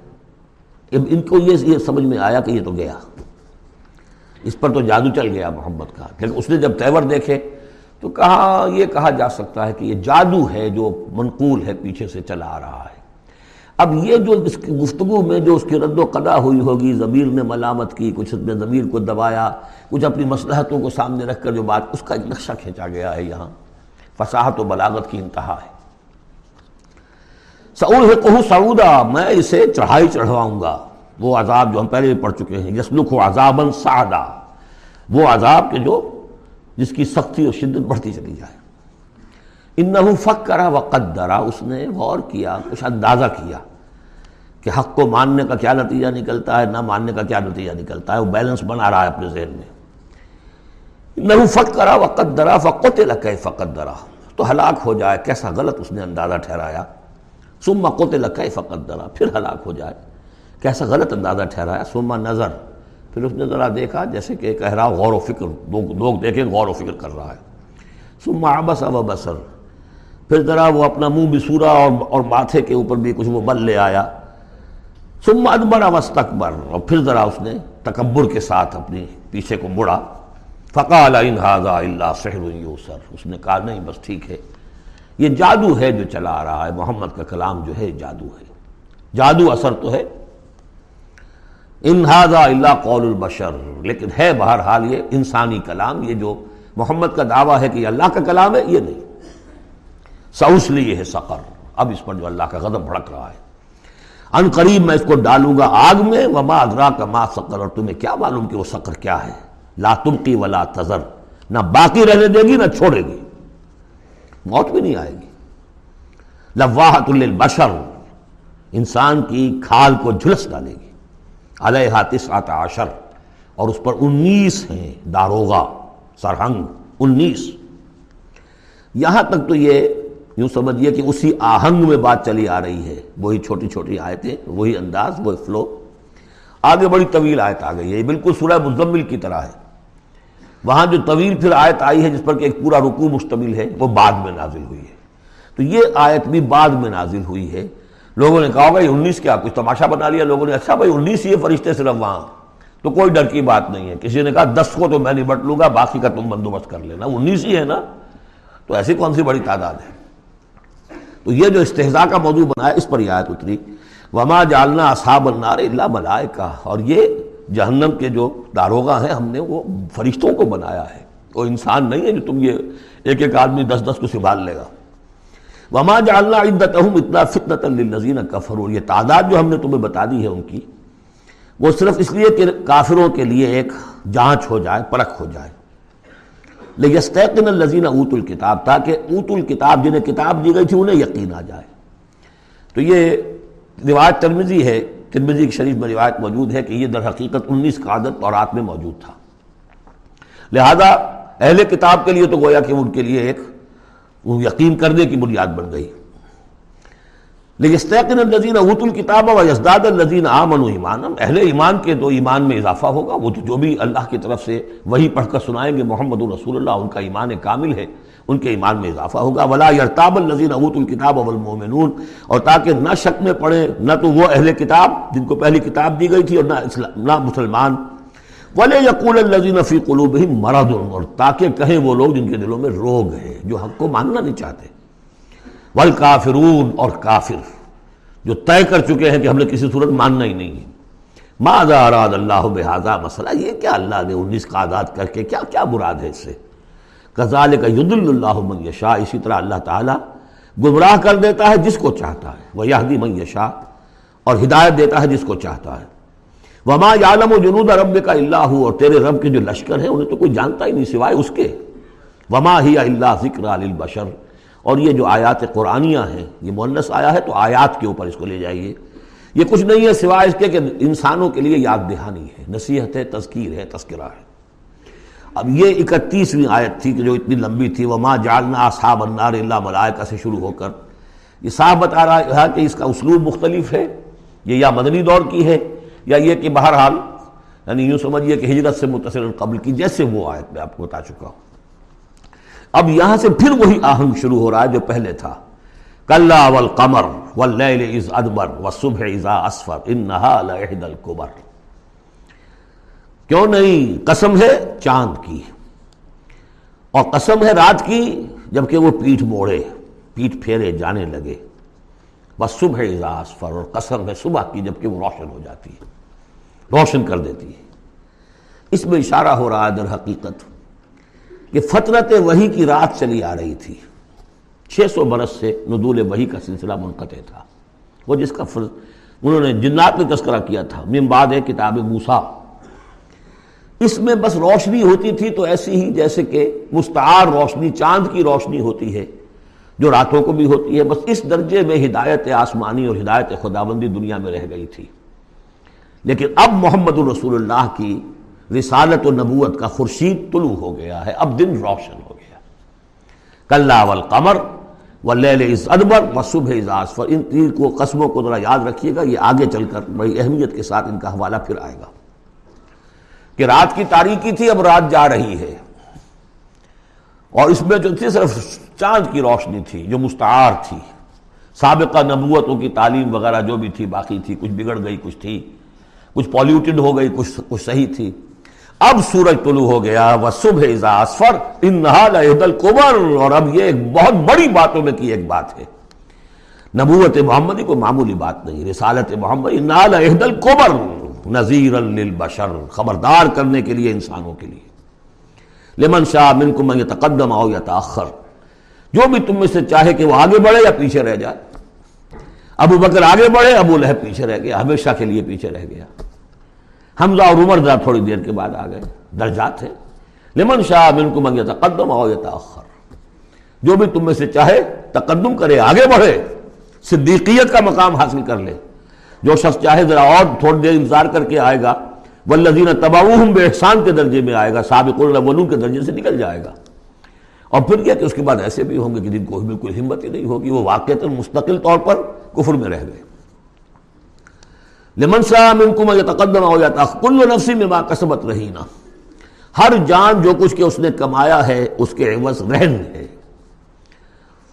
ان کو یہ سمجھ میں آیا کہ یہ تو گیا۔ اس پر تو جادو چل گیا محمد کا۔ پھر اس نے جب تیور دیکھے تو کہا، یہ کہا جا سکتا ہے کہ یہ جادو ہے جو منقول ہے، پیچھے سے چلا آ رہا ہے۔ اب یہ جو اس کی گفتگو میں جو اس کی رد و قدا ہوئی ہوگی، ضمیر نے ملامت کی، کچھ اس نے ضمیر کو دبایا، کچھ اپنی مسلحتوں کو سامنے رکھ کر جو بات، اس کا ایک نقشہ کھینچا گیا ہے یہاں۔ فصاحت و بلاغت کی انتہا ہے۔ سعود ہے سعودا، میں اسے چڑھائی چڑھواؤں گا۔ وہ عذاب جو ہم پہلے بھی پڑھ چکے ہیں۔ یسلک و عذابً سعدا۔ وہ عذاب کے جو، جس کی سختی اور شدت بڑھتی چلی جائے۔ انہو فک کرا و قدرا اس نے غور کیا کچھ اندازہ کیا کہ حق کو ماننے کا کیا نتیجہ نکلتا ہے، نہ ماننے کا کیا نتیجہ نکلتا ہے، وہ بیلنس بنا رہا ہے اپنے ذہن میں۔ انہو فک کرا و قدرا فقت لکے فقدرا تو ہلاک ہو جائے، کیسا غلط اس نے اندازہ ٹھہرایا۔ سما قتل کیف قدرا پھر ہلاک ہو جائے۔ کیسا غلط اندازہ ٹھہرایا سما نظر۔ پھر اس نے ذرا دیکھا، جیسے کہ کہہ رہا غور و فکر، لوگ دیکھیں، غور و فکر کر رہا ہے۔ سما آبس اب بسر پھر ذرا وہ اپنا منہ بسورا اور اور ماتھے کے اوپر بھی کچھ وہ بل لے آیا۔ سما ادبر اوستقبر اور پھر ذرا اس نے تکبر کے ساتھ اپنی پیچھے کو مڑا۔ فقا اللہ سحر یوسر اس نے کہا، نہیں، بس ٹھیک ہے۔ یہ جادو ہے جو چلا آ رہا ہے۔ محمد کا کلام جو ہے، جادو ہے۔ جادو اثر تو ہے۔ انہذا اللہ قول البشر۔ لیکن ہے بہرحال یہ انسانی کلام۔ یہ جو محمد کا دعویٰ ہے کہ یہ اللہ کا کلام ہے، یہ نہیں۔ سعوس لیے ہے سقر۔ اب اس پر جو اللہ کا غضب بھڑک رہا ہے۔ ان قریب میں اس کو ڈالوں گا آگ میں، وما ادرا کا ما سقر۔ اور تمہیں کیا معلوم کہ وہ سقر کیا ہے؟ لا تمقی ولا تذر۔ نہ باقی رہنے دے گی، نہ چھوڑے گی۔ موت بھی نہیں آئے گی۔ لواحت البشر انسان کی کھال کو جھلس ڈالے گی۔ علیہ تسعت عشر۔ اور اس پر انیس ہیں داروغہ، سرہنگ، انیس۔ یہاں تک تو یہ یوں سمجھیے کہ اسی آہنگ میں بات چلی آ رہی ہے۔ وہی چھوٹی چھوٹی آیتیں، وہی انداز، وہی فلو آگے بڑی طویل آیت آ گئی ہے۔ بالکل سورہ مزمل کی طرح ہے۔ وہاں جو طویل پھر آیت آئی ہے جس پر کہ ایک پورا رکوع مشتمل ہے، وہ بعد میں نازل ہوئی ہے۔ تو یہ آیت بھی بعد میں نازل ہوئی ہے۔ لوگوں نے کہا بھائی انیس کیا؟ کچھ تماشا بنا لیا لوگوں نے۔ اچھا بھائی، انیس یہ فرشتے صرف وہاں۔ تو کوئی ڈر کی بات نہیں ہے۔ کسی نے کہا، دس کو تو میں نہیں بٹ لوں گا، باقی کا تم بندوبست کر لینا۔ انیس ہی ہے نا؟ تو ایسی کون سی بڑی تعداد ہے؟ تو یہ جو استحضاء کا موضوع بنا ہے اس پر یہ آیت اتری۔ وما جالنا اصحاب النار اللہ ملائکہ اور یہ جہنم کے جو داروغہ ہیں ہم نے وہ فرشتوں کو بنایا ہے۔ وہ انسان نہیں ہے جو تم یہ ایک ایک آدمی دس دس کو سنبھال لے گا۔ وما جالنا عدتہم اتنا فتنة للذین کفروا یہ تعداد جو ہم نے تمہیں بتا دی ہے ان کی، وہ صرف اس لیے کہ کافروں کے لیے ایک جانچ ہو جائے، پرکھ ہو جائے۔ لیکن الزین اوت الکتاب، تاکہ اوت الکتاب جنہیں کتاب دی گئی تھی انہیں یقین آ جائے۔ تو یہ روایت ترمیزی ہے ترمیزی شریف میں روایت موجود ہے کہ یہ در حقیقت انیس کا عادت اور رات میں موجود تھا۔ لہذا اہل کتاب کے لیے تو گویا کہ ان کے لیے ایک یقین کرنے کی بنیاد بن گئی۔ لیکن الزین اوت الکتاب و یزداد الزین آمن و ایمان اہل ایمان کے تو ایمان میں اضافہ ہوگا۔ وہ تو جو بھی اللہ کی طرف سے وہی پڑھ کر سنائیں گے، محمد الرسول اللہ، ان کا ایمان کامل ہے، ان کے ایمان میں اضافہ ہوگا۔ ولا یرتاب النظین ابوت الکتاب اولمومنون اور تاکہ نہ شک میں پڑھیں نہ تو وہ اہل کتاب جن کو پہلی کتاب دی گئی تھی اور نہ نہ مسلمان۔ ولی یقول النظین فی قلوب ہی اور تاکہ کہیں وہ لوگ جن کے دلوں میں روگ ہے جو حق کو ماننا نہیں چاہتے۔ ول کافرون اور کافر، جو طے کر چکے ہیں کہ ہم نے کسی صورت ماننا ہی نہیں ہے۔ ماضا اراد اللہ بحاظہ مسئلہ؟ یہ کیا اللہ نے انیس کا آزاد کر کے کیا کیا مراد ہے اس سے؟ غزال کا ید اللہ من یشا اسی طرح اللہ تعالیٰ گمراہ کر دیتا ہے جس کو چاہتا ہے۔ وہ یہدی من یشا اور ہدایت دیتا ہے جس کو چاہتا ہے۔ وما یعلم و جنود رب کا اللہ ہو اور تیرے رب کے جو لشکر ہیں، انہیں تو کوئی جانتا ہی نہیں سوائے اس کے۔ وما ہی اللہ ذکر للبشر۔ اور یہ جو آیات قرآنیاں ہیں، یہ مونس آیا ہے تو آیات کے اوپر اس کو لے جائیے۔ یہ کچھ نہیں ہے سوائے اس کے کہ انسانوں کے لیے یاد دہانی ہے، نصیحت ہے، تذکیر ہے، تذکرہ ہے۔ اب یہ اکتیسویں آیت تھی کہ جو اتنی لمبی تھی وہ ماں جالنا صاحب النار اللہ ملائکہ سے شروع ہو کر۔ یہ صاحب بتا رہا ہے کہ اس کا اسلوب مختلف ہے، یہ یا مدنی دور کی ہے یا یہ کہ بہرحال یعنی یوں سمجھیے کہ ہجرت سے متصل قبل کی، جیسے وہ آیت میں آپ کو بتا چکا ہوں۔ اب یہاں سے پھر وہی آہنگ شروع ہو رہا ہے جو پہلے تھا۔ کلّا والقمر واللیل اذ ادبر والصبح اذا اسفر انہا لعہد الکبر کیوں نہیں؟ قسم ہے چاند کی۔ اور قسم ہے رات کی جبکہ وہ پیٹھ موڑے، پیٹھ پھیرے جانے لگے۔ بس صبح اسفر، اور قسم ہے صبح کی جبکہ وہ روشن ہو جاتی ہے، روشن کر دیتی ہے۔ اس میں اشارہ ہو رہا ہے در حقیقت۔ کہ فطرت وہی کی رات چلی آ رہی تھی۔ چھ سو برس سے ندول وہی کا سلسلہ منقطع تھا۔ وہ جس کا فرض انہوں نے جنات میں تذکرہ کیا تھا، من بعد ہے کتاب موسا اس میں بس روشنی ہوتی تھی تو ایسی ہی جیسے کہ مستعار روشنی، چاند کی روشنی ہوتی ہے، جو راتوں کو بھی ہوتی ہے۔ بس اس درجے میں ہدایت آسمانی اور ہدایت خداوندی دنیا میں رہ گئی تھی۔ لیکن اب محمد الرسول اللہ کی رسالت و نبوت کا خورشید طلوع ہو گیا ہے، اب دن روشن ہو گیا۔ کلّا والقمر واللیل از ادبر و صبح از آسفر ان تیر کو قسموں کو ذرا یاد رکھیے گا، یہ آگے چل کر بڑی اہمیت کے ساتھ ان کا حوالہ پھر آئے گا۔ کہ رات کی تاریخی تھی، اب رات جا رہی ہے۔ اور اس میں جو تھی، صرف چاند کی روشنی تھی، جو مستعار تھی۔ سابقہ نبوتوں کی تعلیم وغیرہ جو بھی تھی، باقی تھی، کچھ بگڑ گئی، کچھ تھی۔ کچھ پالیوٹڈ ہو گئی، کچھ کچھ صحیح تھی۔ اب سورج طلوع ہو گیا، وہ صبح اسفر ان القبر، اور اب یہ ایک بہت بڑی باتوں میں کی ایک بات ہے۔ نبوت محمدی کو معمولی بات نہیں، رسالت محمد انہال عہد القبر نذیر للبشر، خبردار کرنے کے لیے انسانوں کے لیے۔ لمن شاہ من کو من تقدم آؤ یا تاخر جو بھی تم میں سے چاہے کہ وہ آگے بڑھے یا پیچھے رہ جائے۔ ابو بکر آگے بڑھے، ابو لہب پیچھے رہ گیا، ہمیشہ کے لیے پیچھے رہ گیا۔ حمزہ اور عمر ذرا تھوڑی دیر کے بعد آ گئے، درجات تھے لمن شاہ من کو منگے تقدم آؤ یا تاخر جو بھی تم میں سے چاہے تقدم کرے، آگے بڑھے، صدیقیت کا مقام حاصل کر لے۔ جو شخص چاہے ذرا اور تھوڑی دیر انتظار کر کے آئے گا، والذین تباؤہم بے احسان کے درجے میں آئے گا سابق الاولون کے درجے سے نکل جائے گا۔ اور پھر کیا کہ اس کے بعد ایسے بھی ہوں گے کہ جن کو بالکل ہمت ہی نہیں ہوگی، وہ واقع مستقل طور پر کفر میں رہ گئے۔ لمن شاہ منکم یتقدم ہو جاتا کل نفسی میں ما کسبت رہی نا ہر جان جو کچھ کہ اس نے کمایا ہے، اس کے عوض رہن ہے۔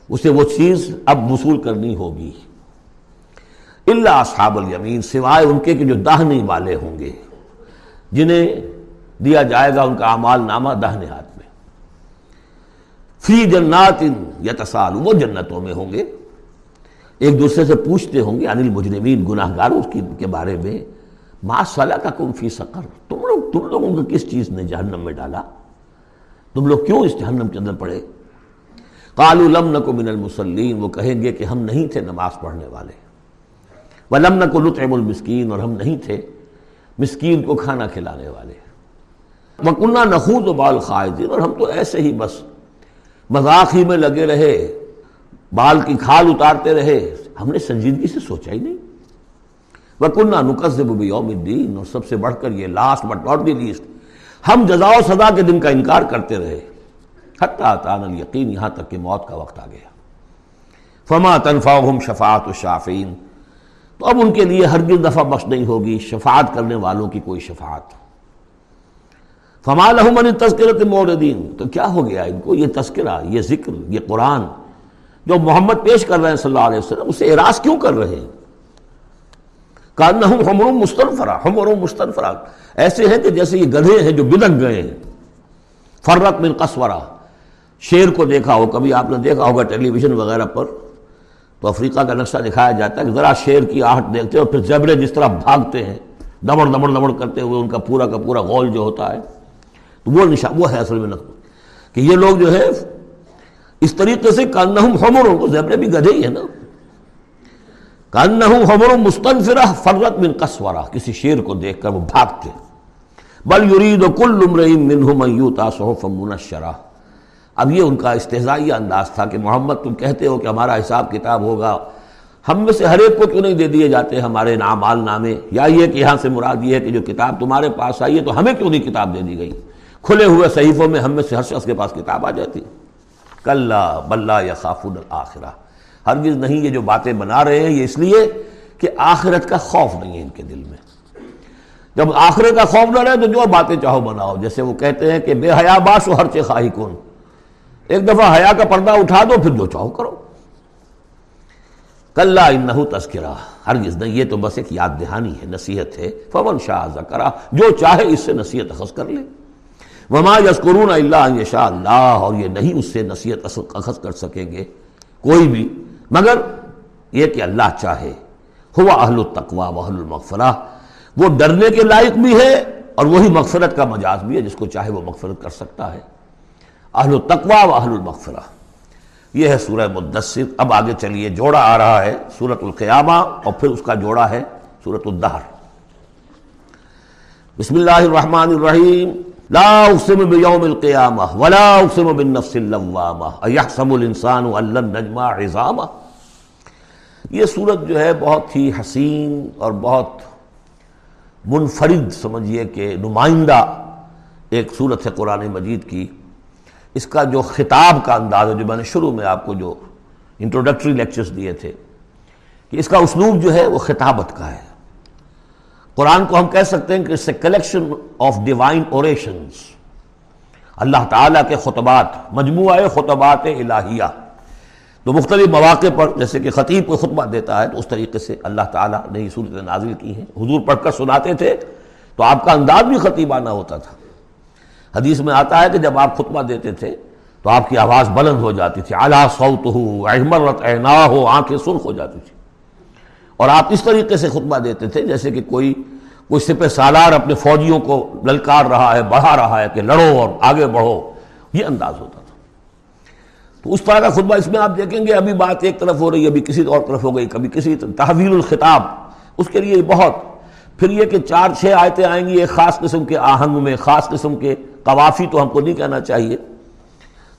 اسے وہ چیز اب وصول کرنی ہوگی۔ اللہ اصحاب الیمین، سوائے ان کے کہ جو دہنی والے ہوں گے۔ جنہیں دیا جائے گا ان کا اعمال نامہ دہنے ہاتھ میں۔ فی جنات یتسال وہ جنتوں میں ہوں گے۔ ایک دوسرے سے پوچھتے ہوں گے، انل مجرمین گناہ گاروں کے بارے میں، ما صلاح کا کم فی سقر، تم لوگ تم لوگوں کو کس چیز نے جہنم میں ڈالا؟ تم لوگ کیوں اس جہنم کے اندر پڑے؟ قالوا لم نکو من المسلین وہ کہیں گے کہ ہم نہیں تھے نماز پڑھنے والے۔ ولم نکو نطعم المسکین، اور ہم نہیں تھے مسکین کو کھانا کھلانے والے۔ وکنہ نخوض و بال اور ہم تو ایسے ہی بس مذاق ہی میں لگے رہے۔ بال کی کھال اتارتے رہے۔ ہم نے سنجیدگی سے سوچا ہی نہیں۔ وکنہ نقصب بیوم الدین اور سب سے بڑھ کر یہ last but not the least ہم جزا و سزا کے دن کا انکار کرتے رہے۔ حتیٰ تعان الیقین یہاں تک کہ موت کا وقت آ گیا۔ فما تنفعهم شفاعت الشافعین تو اب ان کے لیے ہرگز دفعہ بخش نہیں ہوگی، شفاعت کرنے والوں کی کوئی شفاعت۔ فما لہم ان تذکرت موردین تو کیا ہو گیا ان کو؟ یہ تذکرہ، یہ ذکر، یہ قرآن۔ جو محمد پیش کر رہے ہیں صلی اللہ علیہ وسلم، اسے اعراض کیوں کر رہے ہیں؟ کانہم حمر مستنفرا حمر مستنفرا ایسے ہیں کہ جیسے یہ گدھے ہیں جو بدک گئے ہیں۔ فرق من قصورہ۔ شیر کو دیکھا ہو، کبھی آپ نے دیکھا ہوگا ٹیلی ویژن وغیرہ پر۔ تو افریقہ کا نقشہ دکھایا جاتا ہے کہ ذرا شیر کی آہٹ دیکھتے ہیں اور پھر زیبرے جس طرح بھاگتے ہیں، دمڑ دمڑ دمڑ کرتے ہوئے ان کا پورا کا پورا غول جو ہوتا ہے، تو وہ نشان، وہ ہے اصل میں کہ یہ لوگ جو ہے اس طریقے سے کانہم حمر کو زیبرے بھی گدھے ہی ہیں نا۔ حمر مستنفرہ فرت من قصورہ، کسی شیر کو دیکھ کر وہ بھاگتے بل یرید کل منہم یوتا صحف منشرہ۔ اب یہ ان کا استحضائیہ انداز تھا کہ محمد، تم کہتے ہو کہ ہمارا حساب کتاب ہوگا۔ ہم میں سے ہر ایک کو کیوں نہیں دے دیے جاتے ہمارے نامال نامے؟ یا یہ کہ یہاں سے مراد یہ ہے کہ جو کتاب تمہارے پاس آئی ہے تو ہمیں کیوں نہیں کتاب دے دی گئی؟ کھلے ہوئے صحیفوں میں ہم میں سے ہر شخص کے پاس کتاب آ جاتی۔ ہے کل بلّہ یا خافن الآخرہ ہرگز نہیں یہ جو باتیں بنا رہے ہیں، یہ اس لیے کہ آخرت کا خوف نہیں ہے ان کے دل میں۔ جب آخرت کا خوف نہ رہے تو جو باتیں چاہو بناؤ۔ جیسے وہ کہتے ہیں کہ بے حیا باش و ہر چے خواہی کون۔ ایک دفعہ حیا کا پردہ اٹھا دو، پھر جو چاہو کرو۔ کل انہو تذکرہ۔ ہرگز نہیں، یہ تو بس ایک یاد دہانی ہے، نصیحت ہے۔ فون شاہ ذکرہ، جو چاہے اس سے نصیحت اخذ کر لے۔ وما یسکرون اللہ شاہ اللہ، اور یہ نہیں اس سے نصیحت اخذ کر سکیں گے کوئی بھی۔ مگر یہ کہ اللہ چاہے۔ ہوا اہل التقوا و اہل المغفرہ۔ وہ ڈرنے کے لائق بھی ہے اور وہی مغفرت کا مجاز بھی ہے، جس کو چاہے وہ مغفرت کر سکتا ہے۔ اہل التقوا و اہل المغفرہ۔ یہ ہے سورہ مدثر۔ اب آگے چلیے، جوڑا آ رہا ہے سورت القیامہ اور پھر اس کا جوڑا ہے سورت الدہر۔ بسم اللہ الرحمن الرحیم۔ لا اقسم بیوم القیامہ ولا اقسم بالنفس اللوامہ ایحسب الانسان ان نجمع عظامہ۔ یہ سورت جو ہے بہت ہی حسین اور بہت منفرد، سمجھیے کہ نمائندہ ایک سورت ہے قرآن مجید کی۔ اس کا جو خطاب کا انداز ہے، جو میں نے شروع میں آپ کو جو انٹروڈکٹری لیکچرز دیے تھے، کہ اس کا اسلوب جو ہے وہ خطابت کا ہے۔ قرآن کو ہم کہہ سکتے ہیں کہ اس سے collection of divine orations Allah تعالیٰ کے خطبات مجموعہ خطبات الہیہ تو مختلف مواقع پر جیسے کہ خطیب کو خطبہ دیتا ہے تو اس طریقے سے اللہ تعالیٰ نے یہ صورت نازل کی ہیں حضور پڑھ کر سناتے تھے تو آپ کا انداز بھی خطیبانہ ہوتا تھا حدیث میں آتا ہے کہ جب آپ خطبہ دیتے تھے تو آپ کی آواز بلند ہو جاتی تھی اعلیٰ سعود ہو احمرت اعنا ہو آنکھیں سرخ ہو جاتی تھی اور آپ اس طریقے سے خطبہ دیتے تھے جیسے کہ کوئی کوئی سپہ سالار اپنے فوجیوں کو للکار رہا ہے، بڑھا رہا ہے کہ لڑو اور آگے بڑھو، یہ انداز ہوتا تھا۔ تو اس طرح کا خطبہ اس میں آپ دیکھیں گے، ابھی بات ایک طرف ہو رہی ہے، ابھی کسی اور طرف ہو گئی، کبھی کسی تحویل الخطاب، اس کے لیے بہت۔ پھر یہ کہ چار چھ آیتیں آئیں گی، ایک خاص قسم کے آہنگ میں، خاص قسم کے قوافی تو ہم کو نہیں کہنا چاہیے۔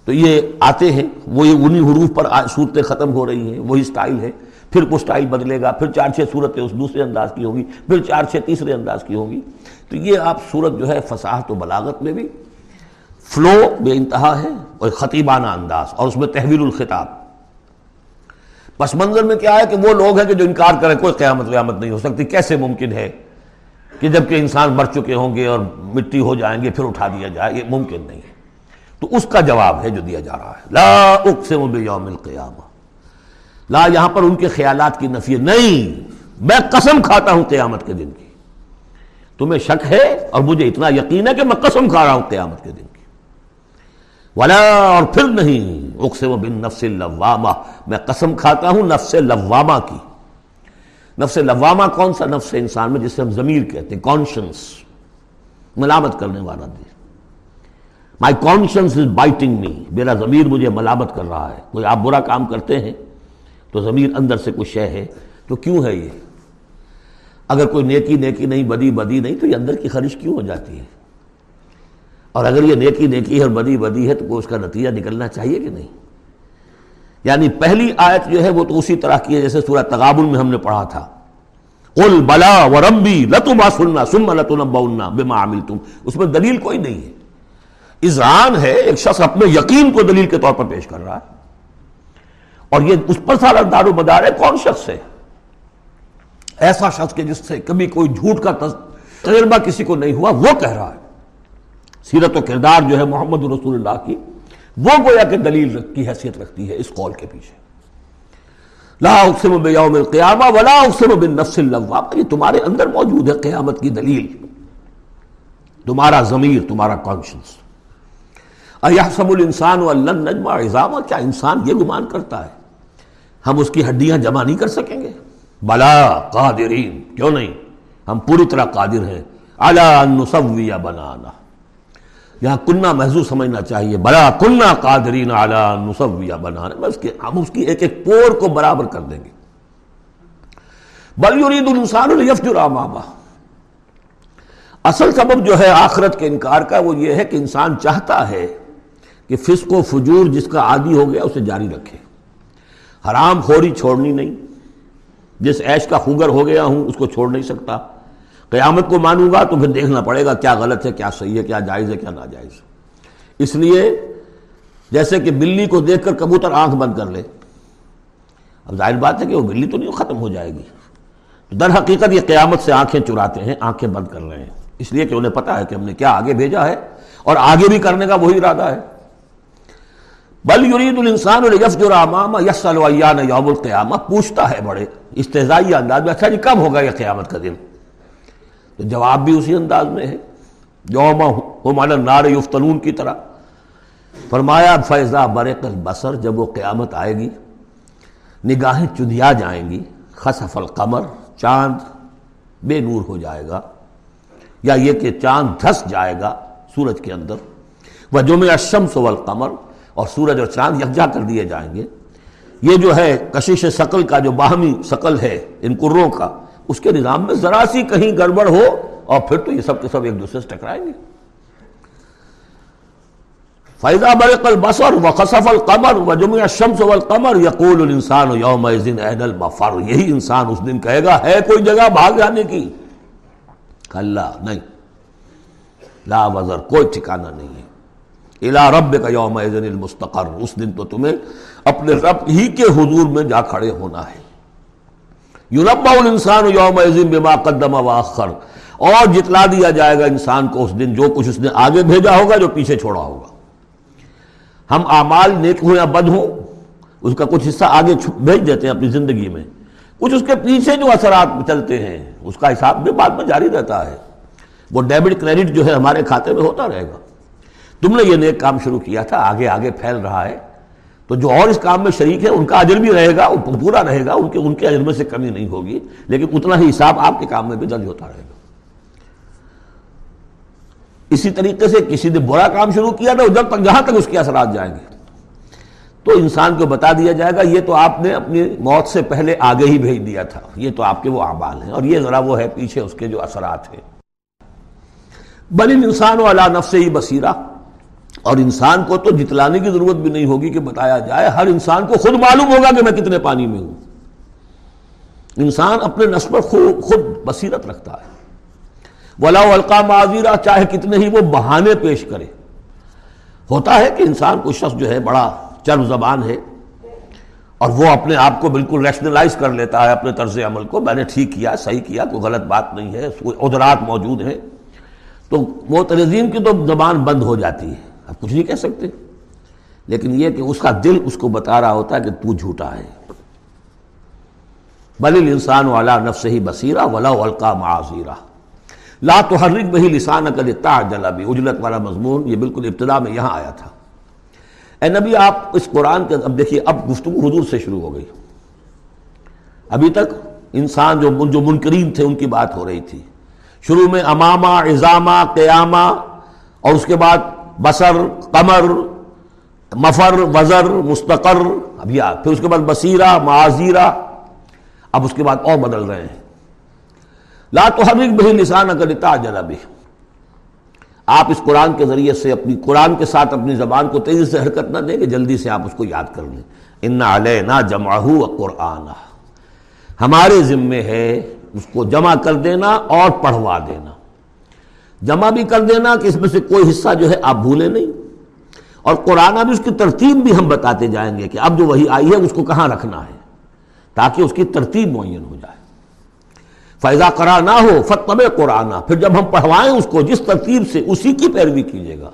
تو یہ آتے ہیں، وہ انہی حروف پر صورتیں ختم ہو رہی ہیں، وہی سٹائل ہے۔ پھر وہ سٹائل بدلے گا، پھر چار چھ صورتیں اس دوسرے انداز کی ہوں گی، پھر چار چھ تیسرے انداز کی ہوں گی۔ تو یہ آپ صورت جو ہے فصاحت و بلاغت میں بھی فلو بے انتہا ہے اور خطیبانہ انداز اور اس میں تحویل الخطاب۔ پس منظر میں کیا ہے کہ وہ لوگ ہیں کہ جو انکار کریں، کوئی قیامت ویامت نہیں ہو سکتی۔ کیسے ممکن ہے کہ جبکہ انسان مر چکے ہوں گے اور مٹی ہو جائیں گے، پھر اٹھا دیا جائے؟ یہ ممکن نہیں ہے۔ تو اس کا جواب ہے جو دیا جا رہا ہے۔ لا اقسم بیوم القیامہ۔ لا یہاں پر ان کے خیالات کی نفی نہیں میں قسم کھاتا ہوں قیامت کے دن کی تمہیں شک ہے اور مجھے اتنا یقین ہے کہ میں قسم کھا رہا ہوں قیامت کے دن کی ولا اور پھر نہیں اقسم بن نفس اللوامہ میں قسم کھاتا ہوں نفس لوامہ کی نفس لوامہ کون سا نفس انسان میں جسے ہم ضمیر کہتے ہیں کانشنس ملامت کرنے والا دے مائی کانشنس از بائٹنگ می میرا ضمیر مجھے ملامت کر رہا ہے۔ کوئی آپ برا کام کرتے ہیں؟ تو ضمیر اندر سے کچھ شے ہے؟ تو کیوں ہے یہ؟ اگر کوئی نیکی نیکی نہیں، بدی بدی نہیں، تو یہ اندر کی خرش کیوں ہو جاتی ہے؟ اور اگر یہ نیکی نیکی ہے اور بدی بدی ہے، تو کوئی اس کا نتیجہ نکلنا چاہیے کہ نہیں؟ یعنی پہلی آیت جو ہے، وہ تو اسی طرح کی ہے جیسے سورہ تغابل میں ہم نے پڑھا تھا۔ قل بلا و ربی لتما سننا سم لتنبا بما عملتم۔ اس میں دلیل کوئی نہیں ہے۔ اذعان ہے، ایک شخص اپنے یقین کو دلیل کے طور پر پیش کر رہا ہے۔ اور یہ اس پر سارا دار و مدار ہے، کون شخص ہے؟ ایسا شخص کے جس سے کبھی کوئی جھوٹ کا تجربہ کسی کو نہیں ہوا، وہ کہہ رہا ہے۔ سیرت و کردار جو ہے محمد رسول اللہ کی، وہ گویا کہ دلیل کی حیثیت رکھتی ہے اس قول کے پیچھے۔ لا اقسم بیوم القیامہ ولا اقسم بالنفس اللوامہ، یہ تمہارے اندر موجود ہے قیامت کی دلیل۔ تمہارا ضمیر، تمہارا کانشنس ایحسب الانسان ولن نجمع عظامہ کیا انسان یہ گمان کرتا ہے؟ ہم اس کی ہڈیاں جمع نہیں کر سکیں گے۔ بلا قادرین، کیوں نہیں؟ ہم پوری طرح قادر ہیں۔ علی بنانا۔ یہاں کنہ محضوظ سمجھنا چاہیے۔ بلا کنہ قادرین اعلیٰ نصویہ بنا ہم اس کی ایک ایک پور کو برابر کر دیں گے۔ بل یرید الانسان یفجر امامہ۔ اصل سبب جو ہے آخرت کے انکار کا وہ یہ ہے کہ انسان چاہتا ہے کہ فسق و فجور جس کا عادی ہو گیا اسے جاری رکھے۔ حرام خوری چھوڑنی نہیں۔ جس عیش کا خوگر ہو گیا ہوں، اس کو چھوڑ نہیں سکتا۔ قیامت کو مانوں گا تو پھر دیکھنا پڑے گا کیا غلط ہے، کیا صحیح ہے، کیا جائز ہے، کیا ناجائز ہے۔ اس لیے جیسے کہ بلی کو دیکھ کر کبوتر آنکھ بند کر لے۔ اب ظاہر بات ہے کہ وہ بلی تو نہیں ختم ہو جائے گی۔ در حقیقت یہ قیامت سے آنکھیں چراتے ہیں، آنکھیں بند کر رہے ہیں۔ اس لیے کہ انہیں پتا ہے کہ ہم نے کیا آگے بھیجا ہے اور آگے بھی کرنے کا وہی ارادہ ہے۔ بل یرید الانسان امام یسل یوم القیامہ پوچھتا ہے بڑے استحزائی انداز میں اچھا جی کب ہوگا یہ قیامت کا دن؟ تو جواب بھی اسی انداز میں ہے۔ یوم نار یفتنون کی طرح۔ فرمایا، فیضا برق البصر، جب وہ قیامت آئے گی، نگاہیں چدیا جائیں گی خصف القمر، چاند بے نور ہو جائے گا، یا یہ کہ چاند دھس جائے گا سورج کے اندر۔ وہ جمع الشمس والقمر اور سورج اور چاند یکجا کر دیے جائیں گے۔ یہ جو ہے کشش شکل کا جو باہمی شکل ہے ان کروں کا، اس کے نظام میں ذرا سی کہیں گڑبڑ ہو اور پھر تو یہ سب کے سب ایک دوسرے سے ٹکرائیں گے۔ فیضا برق البصر وخصف القمر و وجمع الشمس والقمر یقول الانسان یومئذ این المفر یہی انسان اس دن کہے گا، ہے کوئی جگہ بھاگ جانے کی؟ کلا نہیں۔ لا وزر، کوئی ٹھکانہ نہیں ہے۔ الا رب کا یوم المستقر. اس دن تو تمہیں اپنے رب ہی کے حضور میں جا کھڑے ہونا ہے. یوربا الانسان یوم بما قدم واخر اور جتلا دیا جائے گا انسان کو اس دن جو کچھ اس نے آگے بھیجا ہوگا، جو پیچھے چھوڑا ہوگا. ہم اعمال نیک ہوں یا بد ہوں، اس کا کچھ حصہ آگے بھیج دیتے ہیں اپنی زندگی میں. کچھ اس کے پیچھے جو اثرات چلتے ہیں، اس کا حساب بھی بعد میں جاری رہتا ہے. وہ ڈیبٹ کریڈٹ جو ہے ہمارے کھاتے میں ہوتا رہے گا. تم نے یہ نیک کام شروع کیا تھا، آگے آگے پھیل رہا ہے۔ تو جو اور اس کام میں شریک ہے ان کا اجر بھی رہے گا پورا رہے گا، ان کے ان کے اجر میں سے کمی نہیں ہوگی، لیکن اتنا ہی حساب آپ کے کام میں بھی درج ہوتا رہے گا۔ اسی طریقے سے کسی نے برا کام شروع کیا تھا جب تک، جہاں تک اس کے اثرات جائیں گے۔ تو انسان کو بتا دیا جائے گا، یہ تو آپ نے اپنی موت سے پہلے آگے ہی بھیج دیا تھا، یہ تو آپ کے وہ اعمال ہیں، اور یہ ذرا وہ ہے پیچھے اس کے جو اثرات ہیں۔ بل انسان و اللہ نفس ہی بصیرہ۔ اور انسان کو تو جتلانے کی ضرورت بھی نہیں ہوگی کہ بتایا جائے، ہر انسان کو خود معلوم ہوگا کہ میں کتنے پانی میں ہوں۔ انسان اپنے نسل پر خود بصیرت رکھتا ہے۔ ولا القا معذیرہ چاہے کتنے ہی وہ بہانے پیش کرے۔ ہوتا ہے کہ انسان کو شخص جو ہے بڑا چرم زبان ہے اور وہ اپنے آپ کو بالکل ریشنلائز کر لیتا ہے اپنے طرز عمل کو، میں نے ٹھیک کیا، صحیح کیا، کوئی غلط بات نہیں ہے ادرات موجود ہیں۔ تو وہ تنظیم کی تو زبان بند ہو جاتی ہے۔ اب کچھ نہیں کہہ سکتے۔ لیکن یہ کہ اس کا دل اس کو بتا رہا ہوتا ہے کہ تو جھوٹا ہے۔ بل انسان والا نفس ہی بصیرہ ولا القا معذیرہ لا تحرک بہی لسان کل جلا بھی اجلت والا مضمون، یہ بالکل ابتدا میں یہاں آیا تھا۔ اے نبی، آپ اس قرآن کے، اب دیکھیے، اب گفتگو حضور سے شروع ہو گئی۔ ابھی تک انسان جو جو منکرین تھے، ان کی بات ہو رہی تھی۔ شروع میں امامہ اضامہ قیامہ اور اس کے بعد بصر، قمر، مفر، وزر، مستقر ابھی پھر اس کے بعد بصیرہ معذیرہ اب اس کے بعد اور بدل رہے ہیں۔ لا تو حرک بہی لسان کرتا بھی آپ اس قرآن کے ذریعے سے اپنی قرآن کے ساتھ اپنی زبان کو تیزی سے حرکت نہ دیں کہ جلدی سے آپ اس کو یاد کر لیں۔ ان علینا جمع قرآن ہمارے ذمے ہے اس کو جمع کر دینا اور پڑھوا دینا۔ جمع بھی کر دینا کہ اس میں سے کوئی حصہ جو ہے آپ بھولے نہیں۔ اور قرآن بھی اس کی ترتیب بھی ہم بتاتے جائیں گے کہ اب جو وہی آئی ہے اس کو کہاں رکھنا ہے تاکہ اس کی ترتیب معین ہو جائے۔ فیضا کرا نہ ہو فتب قرآن پھر جب ہم پڑھوائیں اس کو جس ترتیب سے اسی کی پیروی کیجیے گا۔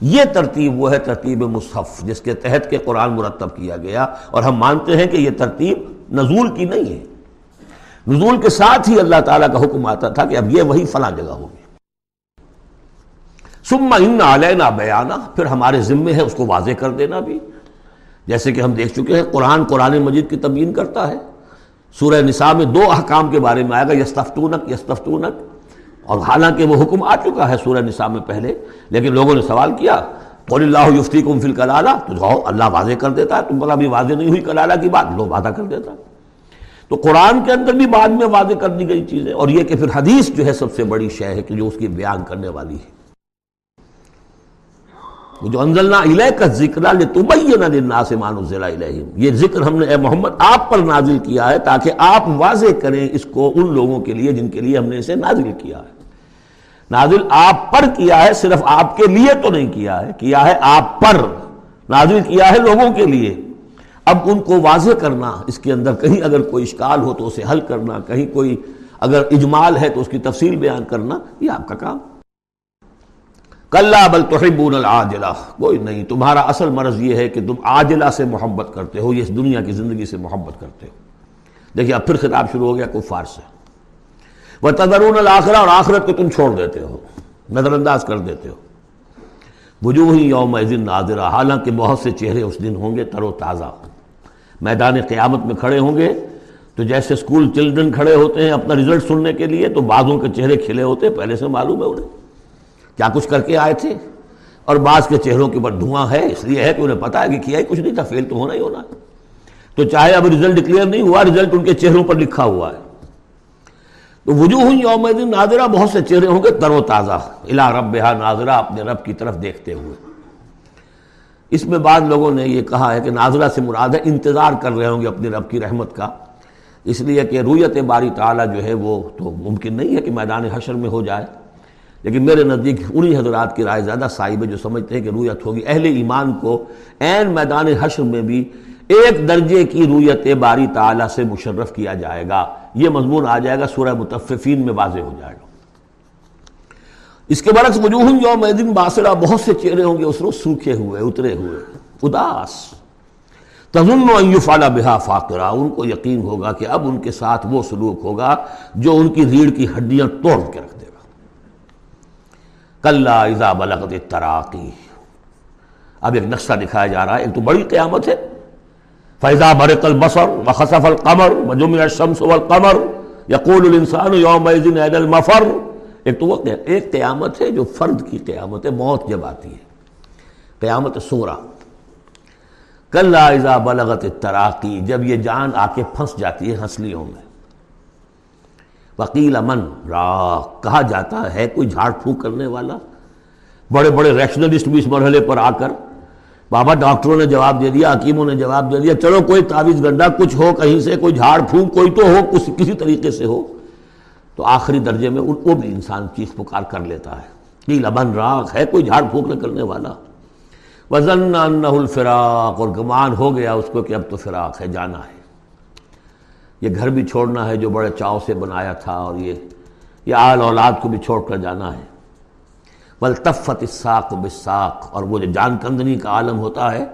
یہ ترتیب وہ ہے ترتیب مصحف جس کے تحت کے قرآن مرتب کیا گیا۔ اور ہم مانتے ہیں کہ یہ ترتیب نزول کی نہیں ہے۔ نزول کے ساتھ ہی اللہ تعالیٰ کا حکم آتا تھا کہ اب یہ وہی فلاں جگہ ہوگی۔ سما ان علینا بیانہ، پھر ہمارے ذمے ہے اس کو واضح کر دینا بھی۔ جیسے کہ ہم دیکھ چکے ہیں، قرآن قرآن مجید کی تبیین کرتا ہے۔ سورہ نساء میں دو احکام کے بارے میں آئے گا، یستفتونک یستفتونک۔ اور حالانکہ وہ حکم آ چکا ہے سورہ نساء میں پہلے، لیکن لوگوں نے سوال کیا قول اللہ یفتی کم فل کلالہ تو اللہ واضح کر دیتا ہے، تم پر ابھی واضح نہیں ہوئی کلالہ کی بات لو وعدہ کر دیتا تو قرآن کے اندر بھی بعد میں واضح کر دی گئی چیزیں، اور یہ کہ پھر حدیث جو ہے سب سے بڑی شے ہے کہ جو اس کی بیان کرنے والی ہے۔ جو انزلنا علیہ کا ذکر للناس ما نزل الیہم۔ یہ ذکر ہم نے، اے محمد، آپ پر نازل کیا ہے تاکہ آپ واضح کریں اس کو ان لوگوں کے لیے جن کے لیے ہم نے اسے نازل کیا ہے۔ نازل آپ پر کیا ہے، صرف آپ کے لیے تو نہیں کیا ہے کیا ہے آپ پر نازل کیا ہے لوگوں کے لیے۔ اب ان کو واضح کرنا، اس کے اندر کہیں اگر کوئی اشکال ہو تو اسے حل کرنا، کہیں کوئی اگر اجمال ہے تو اس کی تفصیل بیان کرنا، یہ آپ کا کام۔ کل بل تحبون العاجلہ۔ کوئی نہیں، تمہارا اصل مرض یہ ہے کہ تم عاجلہ سے محبت کرتے ہو، یہ اس دنیا کی زندگی سے محبت کرتے ہو۔ دیکھیے، اب پھر خطاب شروع ہو گیا کفار سے۔ وہ تدرون الآخرہ اور آخرت کو تم چھوڑ دیتے ہو نظر انداز کر دیتے ہو۔ وجوہ ہی یوم دن ناظرہ حالانکہ بہت سے چہرے اس دن ہوں گے تر و تازہ۔ میدان قیامت میں کھڑے ہوں گے۔ تو جیسے اسکول چلڈرن کھڑے ہوتے ہیں اپنا رزلٹ سننے کے لیے، تو بعضوں کے چہرے کھلے ہوتے ہیں پہلے سے معلوم ہے انہیں۔ کیا کچھ کر کے آئے تھے؟ اور بعض کے چہروں کے اوپر دھواں ہے، اس لیے ہے کہ انہیں پتا ہے کہ کیا ہی کچھ نہیں تھا، فیل تو ہونا ہی ہونا۔ ہے تو چاہے اب رزلٹ ڈکلیئر نہیں ہوا رزلٹ ان کے چہروں پر لکھا ہوا ہے۔ تو وجوہ یوم دن ناظرہ، بہت سے چہرے ہوں گے تر و تازہ الا رب ناظرہ، اپنے رب کی طرف دیکھتے ہوئے۔ اس میں بعض لوگوں نے یہ کہا ہے کہ ناظرہ سے مراد ہے انتظار کر رہے ہوں گے اپنے رب کی رحمت کا۔ اس لیے کہ رویت باری تعالیٰ جو ہے وہ تو ممکن نہیں ہے کہ میدان حشر میں ہو جائے۔ لیکن میرے نزدیک انہی حضرات کی رائے زیادہ صاحب ہے جو سمجھتے ہیں کہ رویت ہوگی۔ اہل ایمان کو عین میدان حشر میں بھی ایک درجے کی رویت باری تعالیٰ سے مشرف کیا جائے گا۔ یہ مضمون آ جائے گا، سورہ متففین میں واضح ہو جائے گا۔ اس کے برعکس وجوہ یوم دن باسرہ بہت سے چہرے ہوں گے، اس روز سوکھے ہوئے، اترے ہوئے۔ اداس۔ تظن و یفعل بہا فاقرہ۔ ان کو یقین ہوگا کہ اب ان کے ساتھ وہ سلوک ہوگا جو ان کی ریڑھ کی ہڈیاں توڑ کے رکھ کل اذا بلغت تراقی اب ایک نقشہ دکھایا جا رہا ہے، ایک تو بڑی قیامت ہے۔ فیضا برق البصر وخصف القمر وجمع الشمس والقمر یقول الانسان یوم ایزن المفر۔ ایک تو وہ ایک قیامت ہے جو فرد کی قیامت ہے، موت جب آتی ہے۔ قیامت سورہ۔ کل اذا بلغت تراقی جب یہ جان آ کے پھنس جاتی ہے ہنسلیوں میں۔ وکیل امن را کہا جاتا ہے کوئی جھاڑ پھونک کرنے والا۔ بڑے بڑے ریشنلسٹ بھی اس مرحلے پر آ کر۔ بابا ڈاکٹروں نے جواب دے دیا، حکیموں نے جواب دے دیا، چلو کوئی تعویذ گنڈا کچھ ہو، کہیں سے کوئی جھاڑ پھونک، کوئی تو ہو کسی کسی طریقے سے ہو۔ تو آخری درجے میں وہ بھی انسان چیز پکار کر لیتا ہے۔ نیل ابن راک ہے کوئی جھاڑ پھونک نہ کرنے والا۔ وزن الفراق، اور گمان ہو گیا اس کو کہ اب تو فراق ہے، جانا ہے۔ یہ گھر بھی چھوڑنا ہے جو بڑے چاؤ سے بنایا تھا اور یہ یہ آل اولاد کو بھی چھوڑ کر جانا ہے۔ بلطفت اساق بساق اور وہ جو جان کندنی کا عالم ہوتا ہے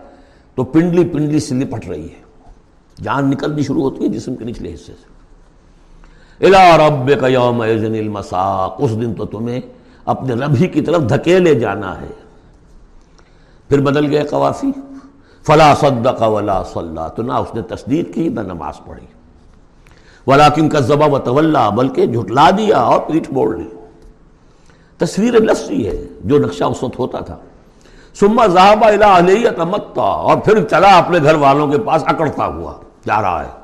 تو پنڈلی پنڈلی سے لپٹ رہی ہے۔ جان نکلنی شروع ہوتی ہے جسم کے نچلے حصے سے۔ الا رب کا یوم المساق، اس دن تو تمہیں اپنے رب ہی کی طرف دھکیلے جانا ہے۔ پھر بدل گئے قوافی۔ فلا صدق ولا صلی تو نہ اس نے تصدیق کی نہ نماز پڑھی۔ ولاکن کا ذبح و طلّہ بلکہ جھٹلا دیا اور پیٹھ موڑ لی۔ تصویر لفظی ہے، جو نقشہ اس وقت ہوتا تھا۔ سما صاحبہ علیہ متا اور پھر چلا اپنے گھر والوں کے پاس اکڑتا ہوا، جا رہا ہے۔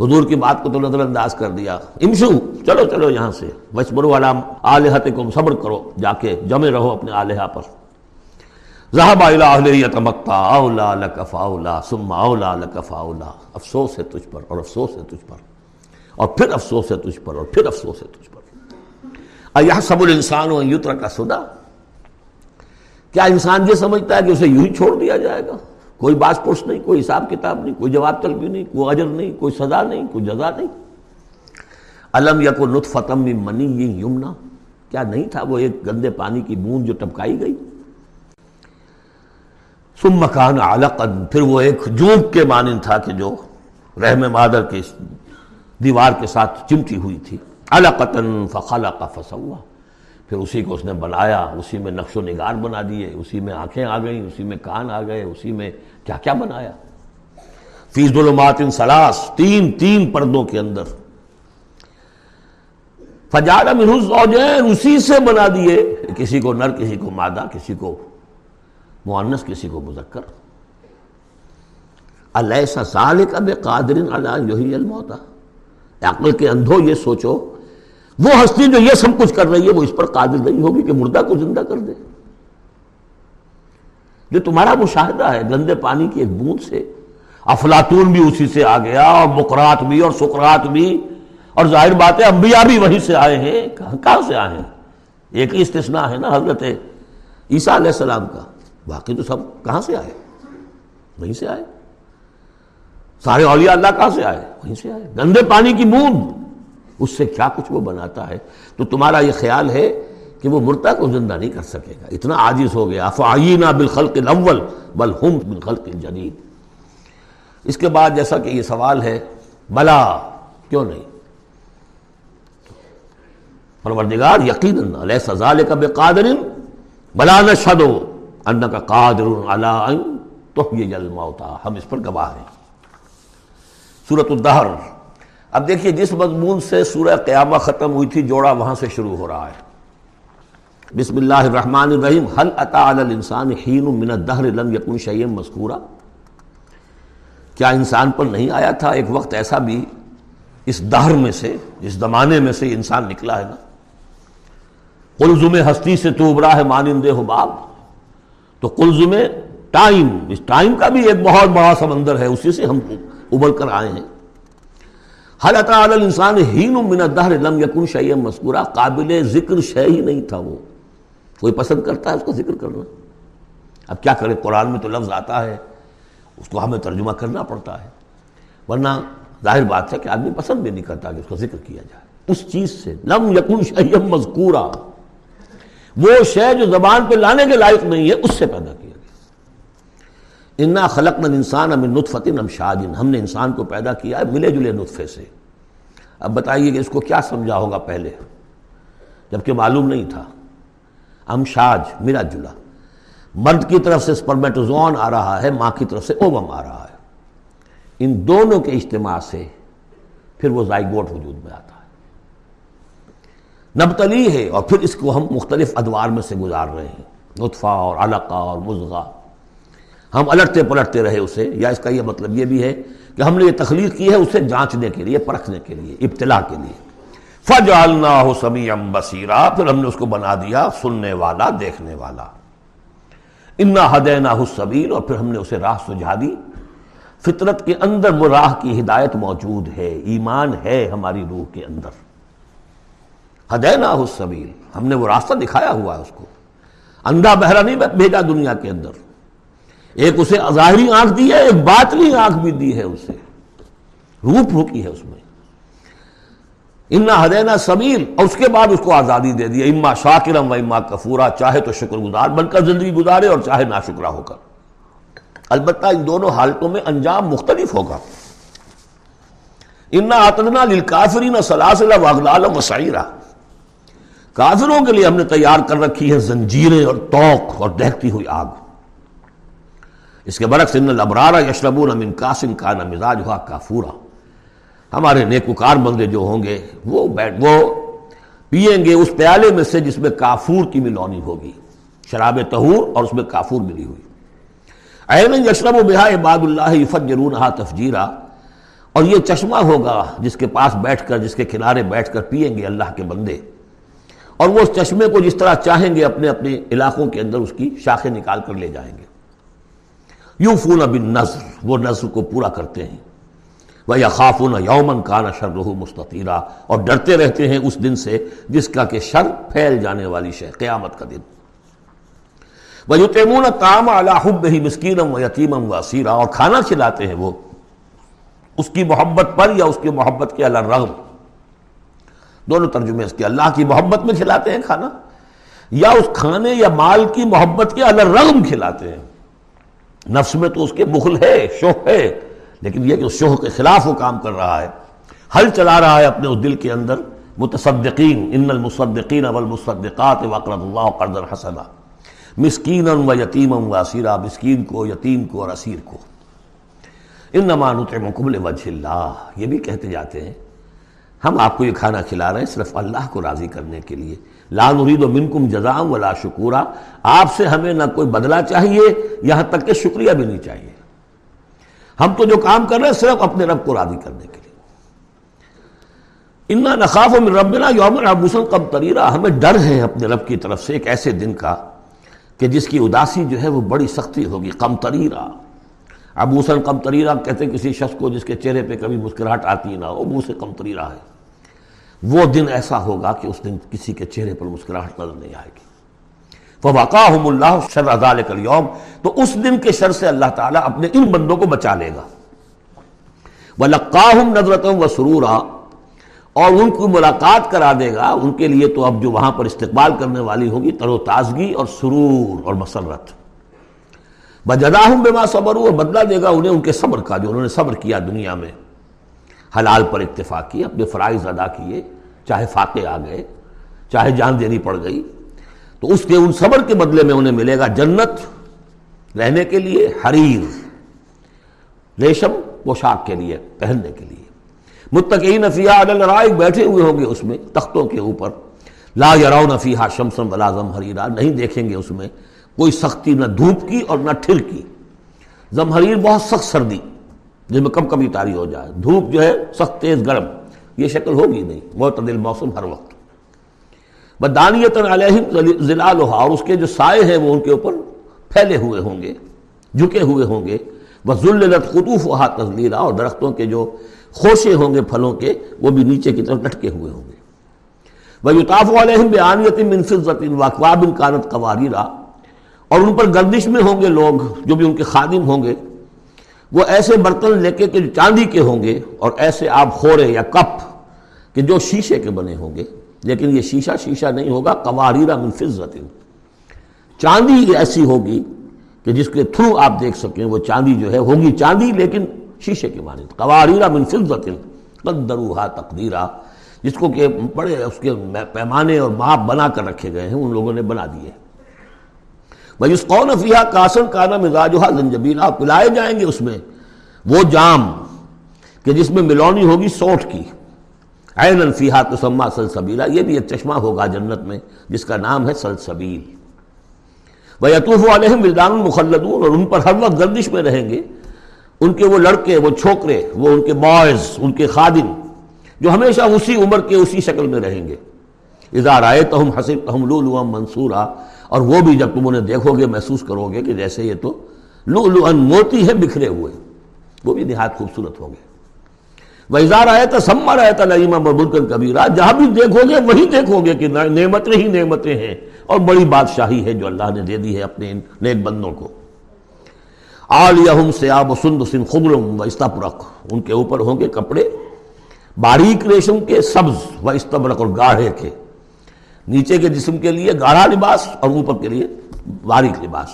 حضور کی بات کو تو نظر انداز کر دیا۔ امشو، چلو چلو یہاں سے۔ وسبر والا آلیہ کو صبر کرو، جا کے جمے رہو اپنے آلیہ پر۔ زہبا علیہ تمکتا اولا لکف اولا سما اولا لکف اولا افسوس ہے تجھ پر اور افسوس ہے تجھ پر۔ اور پھر افسوس ہے تجھ پر اور پھر افسوس ہے تجھ پر۔ یہ سب الانسان و یوتر کا سدا کیا انسان یہ سمجھتا ہے کہ اسے یوں ہی چھوڑ دیا جائے گا؟ کوئی باس پوش نہیں، کوئی حساب کتاب نہیں، کوئی جواب طلبی نہیں، کوئی اجر نہیں، کوئی سزا نہیں، کوئی جزا نہیں۔ علم یا کو لطف منی یہ یمنا۔ کیا نہیں تھا وہ ایک گندے پانی کی بوند جو ٹپکائی گئی؟ سم مکان علقن پھر وہ ایک جونک کے مانند تھا کہ جو رحم مادر کے دیوار کے ساتھ چمٹی ہوئی تھی۔ القطن فخلا کا فسوا۔ پھر اسی کو اس نے بنایا، اسی میں نقش و نگار بنا دیے، اسی میں آنکھیں آ گئیں، اسی میں کان آ گئے، اسی میں کیا کیا بنایا۔ فی ظلمات ان سلاس تین تین پردوں کے اندر۔ فجال زوجین اسی سے بنا دیے۔ کسی کو نر، کسی کو مادہ، کسی کو معنس کسی کو مذکر۔ علیہ ذالک اب قادر علی یہی الموتا عقل کے اندھو یہ سوچو، وہ ہستی جو یہ سب کچھ کر رہی ہے، وہ اس پر قادر نہیں ہوگی کہ مردہ کو زندہ کر دے۔ جو تمہارا مشاہدہ ہے، گندے پانی کی ایک بوند سے، افلاطون بھی اسی سے آ گیا، اور مکرات بھی، اور سکرات بھی، اور ظاہر بات ہے، انبیاء بھی وہیں سے آئے ہیں۔ کہاں سے آئے ہیں؟ ایک ہی استثناء ہے نا حضرت عیسیٰ علیہ السلام کا۔ باقی تو سب کہاں سے آئے؟ وہیں سے آئے۔ سارے اولیاء اللہ کہاں سے آئے؟ وہیں سے آئے۔ گندے پانی کی بوند۔ اس سے کیا کچھ وہ بناتا ہے؟ تو تمہارا یہ خیال ہے کہ وہ مرتا کو زندہ نہیں کر سکے گا۔ اتنا عاجز ہو گیا۔ فعینہ بالخلق الاول بل ہم بالخلق الجدید۔ اس کے بعد جیسا کہ یہ سوال ہے، بلا کیوں نہیں؟ پروردگار یقین علیہ سزال کا بے قادر بلا نشدو ان کا قادر علی تو یہ جلم ہوتا ہم اس پر گواہ ہیں۔ سورت الدہر۔ اب دیکھیے جس مضمون سے سورہ قیامہ ختم ہوئی تھی، جوڑا وہاں سے شروع ہو رہا ہے۔ بسم اللہ الرحمن الرحیم۔ حل اتا الانسان حین من الدہر لم یکن شیئا مذکورا؟ کیا انسان پر نہیں آیا تھا ایک وقت ایسا بھی اس دہر میں سے، اس زمانے میں سے انسان نکلا ہے نا؟ قلزم ہستی سے تو ابرا ہے مانندے ہو باب۔ تو قلزم ٹائم، اس ٹائم کا بھی ایک بہت بڑا سمندر ہے، اسی سے ہم ابل کر آئے ہیں۔ حل علی الانسان ہین من الدہر لم یکن شیئا مذکورا، قابل ذکر شے ہی نہیں تھا وہ۔ کوئی پسند کرتا ہے اس کا ذکر کرنا۔ اب کیا کرے قرآن میں تو لفظ آتا ہے، اس کو ہمیں ترجمہ کرنا پڑتا ہے۔ ورنہ ظاہر بات ہے کہ آدمی پسند بھی نہیں کرتا کہ اس کا ذکر کیا جائے۔ اس چیز سے لم یکن شیم مذکورا۔ وہ شے جو زبان پہ لانے کے لائق نہیں ہے، اس سے پیدا کیا۔ انا خلق نل انسان امن نطفت ام شاجن ہم نے انسان کو پیدا کیا ہے ملے جلے نطفے سے۔ اب بتائیے کہ اس کو کیا سمجھا ہوگا پہلے؟ جبکہ معلوم نہیں تھا۔ امشاج ملا جلا مرد کی طرف سے سپرمیٹوزون آ رہا ہے، ماں کی طرف سے اوبم آ رہا ہے۔ ان دونوں کے اجتماع سے پھر وہ زائگوٹ وجود میں آتا ہے۔ نبتلی ہے اور پھر اس کو ہم مختلف ادوار میں سے گزار رہے ہیں۔ نطفہ اور علقہ اور مزغہ ہم الٹتے پلٹتے رہے اسے، یا اس کا یہ مطلب یہ بھی ہے کہ ہم نے یہ تخلیق کی ہے اسے جانچنے کے لیے، پرکھنے کے لیے، ابتلا کے لیے۔ فجعلنا ہو سمیم بصیرا پھر ہم نے اس کو بنا دیا سننے والا، دیکھنے والا۔ انا ہدینا حسبیل اور پھر ہم نے اسے راہ سجھا دی۔ فطرت کے اندر وہ راہ کی ہدایت موجود ہے، ایمان ہے ہماری روح کے اندر۔ ہدینا حسبیل ہم نے وہ راستہ دکھایا ہوا ہے اس کو۔ اندھا بہرا نہیں بھیجا دنیا کے اندر۔ ایک اسے ظاہری آنکھ دی ہے، ایک باطنی آنکھ بھی دی ہے اسے۔ روپ روکی ہے اس میں۔ انا ہدینا سمیل اور اس کے بعد اس کو آزادی دے دی اما شاکرم و اما کفورا۔ چاہے تو شکر گزار بن کر زندگی گزارے اور چاہے نا شکرا ہو کر۔ البتہ ان دونوں حالتوں میں انجام مختلف ہوگا۔ انا آتدنا للکافرین سلاسل واغلال وسعیرہ کافروں کے لیے ہم نے تیار کر رکھی ہے زنجیریں اور توق اور دہتی ہوئی آگ۔ اس کے برعکس ان الابرار یشربون من کاسن کان مزاجھا کافورا۔ ہمارے نیکوکار بندے جو ہوں گے، وہ بیٹھ، وہ پئیں گے اس پیالے میں سے جس میں کافور کی ملونی ہوگی، شراب تہور اور اس میں کافور ملی ہوئی۔ این یشرب و بہا عباد اللہ فجرون تفجیرہ اور یہ چشمہ ہوگا جس کے پاس بیٹھ کر، جس کے کنارے بیٹھ کر پئیں گے اللہ کے بندے۔ اور وہ اس چشمے کو جس طرح چاہیں گے اپنے اپنے علاقوں کے اندر اس کی شاخیں نکال کر لے جائیں گے۔ یوں فون بن نظر وہ نظر کو پورا کرتے ہیں۔ وہ یا خافون یومن کانا شر رحو مستطیرہ اور ڈرتے رہتے ہیں اس دن سے جس کا کہ شر پھیل جانے والی شے، قیامت کا دن۔ وہ یو تام الحب ہی مسکینم و یتیمم و اسیرہ اور کھانا کھلاتے ہیں وہ۔ اس کی محبت پر یا اس کی محبت کے اللہ رغم دونوں ترجمے اس کے اللہ کی محبت میں کھلاتے ہیں کھانا۔ یا اس کھانے یا مال کی محبت کے اللہ رغم کھلاتے ہیں۔ نفس میں تو اس کے بخل ہے شوق ہے، لیکن یہ کہ اس شوہ کے خلاف وہ کام کر رہا ہے۔ حل چلا رہا ہے اپنے اس دل کے اندر، متصدقین، ان المصدقین والمصدقات وقرض اللہ قرض حسنا۔ مسکین و یتیم و اسیرا، مسکین کو، یتیم کو اور اسیر کو۔ ان نمانت مقبل وجہ اللہ۔ یہ بھی کہتے جاتے ہیں، ہم آپ کو یہ کھانا کھلا رہے ہیں صرف اللہ کو راضی کرنے کے لیے۔ لا نرید و منکم جزام ولا شکورا آپ سے ہمیں نہ کوئی بدلہ چاہیے، یہاں تک کہ شکریہ بھی نہیں چاہیے۔ ہم تو جو کام کر رہے ہیں صرف اپنے رب کو راضی کرنے کے لیے۔ انا نخاف من ربنا یوم ابوسن کم تریرا ہمیں ڈر ہے اپنے رب کی طرف سے ایک ایسے دن کا کہ جس کی اداسی جو ہے وہ بڑی سختی ہوگی۔ کم تریرا ابوسن کم تریرا کہتے کسی شخص کو جس کے چہرے پہ کبھی مسکراہٹ آتی نہ ہو سے کم تریرا ہے۔ وہ دن ایسا ہوگا کہ اس دن کسی کے چہرے پر مسکراہٹ نظر نہیں آئے گی۔ فَوَقَاهُمُ اللَّهُ شَرَّ ذَلِكَ الْيَوْمِ، تو اس دن کے شر سے اللہ تعالیٰ اپنے ان بندوں کو بچا لے گا۔ وَلَقَّاهُمْ نَظْرَةً وَسُرُورًا، اور ان کو ملاقات کرا دے گا۔ ان کے لیے تو اب جو وہاں پر استقبال کرنے والی ہوگی تر و تازگی اور سرور اور مسرت۔ بجداہم بما صبر اور بدلہ دے گا انہیں ان کے صبر کا، جو انہوں نے صبر کیا دنیا میں۔ حلال پر اتفاق کی، اپنے فرائض ادا کیے، چاہے فاقے آ گئے، چاہے جان دینی پڑ گئی۔ تو اس کے ان صبر کے بدلے میں انہیں ملے گا جنت، رہنے کے لیے حریر، ریشم، پوشاک کے لیے، پہننے کے لیے۔ متقین فیہا علی الرائق بیٹھے ہوئے ہوں گے اس میں، تختوں کے اوپر۔ لا یرون فیہا شمسن ولا زمہریرا نہیں دیکھیں گے اس میں کوئی سختی نہ دھوپ کی اور نہ ٹھر کی۔ زمہریر بہت سخت سردی۔ جس میں کم کمی تاری ہو جائے۔ دھوپ جو ہے سخت تیز گرم، یہ شکل ہوگی نہیں۔ معتدل موسم ہر وقت۔ بدانیتن علیہم ظلالہا، اور اس کے جو سائے ہیں وہ ان کے اوپر پھیلے ہوئے ہوں گے، جھکے ہوئے ہوں گے۔ وہ ذلت وَذُلِّلَتْ خُطُوفُهَا تَذْلِيلًا، اور درختوں کے جو خوشے ہوں گے، پھلوں کے، وہ بھی نیچے کی طرف لٹکے ہوئے ہوں گے۔ وَيُطَافُ عَلَيْهِمْ بِعَانِيَةٍ مِّن فِضَّةٍ وَأَكْوَابٍ كَانَتْ قَوَارِيرًا اور ان پر گردش میں ہوں گے لوگ، جو بھی ان کے خادم ہوں گے۔ وہ ایسے برتن لے کے کہ جو چاندی کے ہوں گے اور ایسے آپ خورے یا کپ کہ جو شیشے کے بنے ہوں گے، لیکن یہ شیشہ شیشہ نہیں ہوگا قواریرہ من فضت۔ چاندی ایسی ہوگی کہ جس کے تھرو آپ دیکھ سکیں، وہ چاندی جو ہے ہوگی چاندی، لیکن شیشے کے مانند۔ قواریرہ من فضت۔ قدروہا تقدیرہ جس کو کہ بڑے اس کے پیمانے اور ماپ بنا کر رکھے گئے ہیں، ان لوگوں نے بنا دیے۔ بھائی اس قون فیہا کاسن کانا مزاجہا پلائے جائیں گے اس میں وہ جام کہ جس میں ملونی ہوگی سوٹ کی۔ عین فیہا تسمہ سلسبیلہ یہ بھی ایک چشمہ ہوگا جنت میں جس کا نام ہے سلسبیل۔ وَيَتُوفُ عَلَيْهِمْ وِلْدَانٌ مُخَلَّدُونَ۔ اور ان پر ہر وقت گردش میں رہیں گے۔ ان کے وہ لڑکے، وہ چھوکرے، وہ ان کے بوائز ان کے خادم جو ہمیشہ اسی عمر کے اسی شکل میں رہیں گے۔ اظہار آئے تو ہم حسب ہم لو منصورہ اور وہ بھی جب تم انہیں دیکھو گے، محسوس کرو گے کہ جیسے یہ تو لو لو موتی ہے بکھرے ہوئے وہ بھی نہایت خوبصورت ہوں گے۔ وہ آیا تھا سما رہا تھا نعیمہ مبرکن کبیرہ جہاں بھی دیکھو گے وہی دیکھو گے کہ نعمتیں ہی نعمتیں ہیں۔ اور بڑی بادشاہی ہے جو اللہ نے دے دی ہے اپنے نیک بندوں کو۔ آلیہم سیاب و سند سن خبرم و استبرق ان کے اوپر ہوں گے کپڑے، باریک ریشم کے سبز و استبرق اور گاڑھے کے۔ نیچے کے جسم کے لیے، گاڑھا لباس اور اوپر کے لیے، باریک لباس۔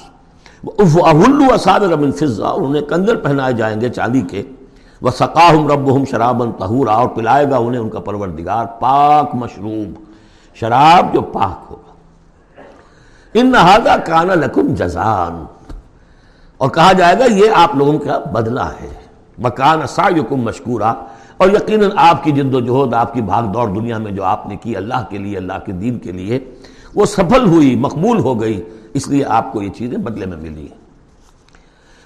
اہلو اصابر من فضا انہیں کندر پہنائے جائیں گے چاندی کے۔ وہ سقاہم ربہم شرابن طہورا اور پلائے گا انہیں ان کا پروردگار پاک مشروب۔ شراب جو پاک ہوگا۔ ان نہادا کانا لکم جزان اور کہا جائے گا، یہ آپ لوگوں کا بدلہ ہے۔ مکان سایکم مشکورہ اور یقیناً آپ کی جد و جہد، آپ کی بھاگ دوڑ دنیا میں جو آپ نے کی اللہ کے لیے، اللہ کے دین کے لیے، وہ سفل ہوئی، مقبول ہو گئی۔ اس لیے آپ کو یہ چیزیں بدلے میں ملی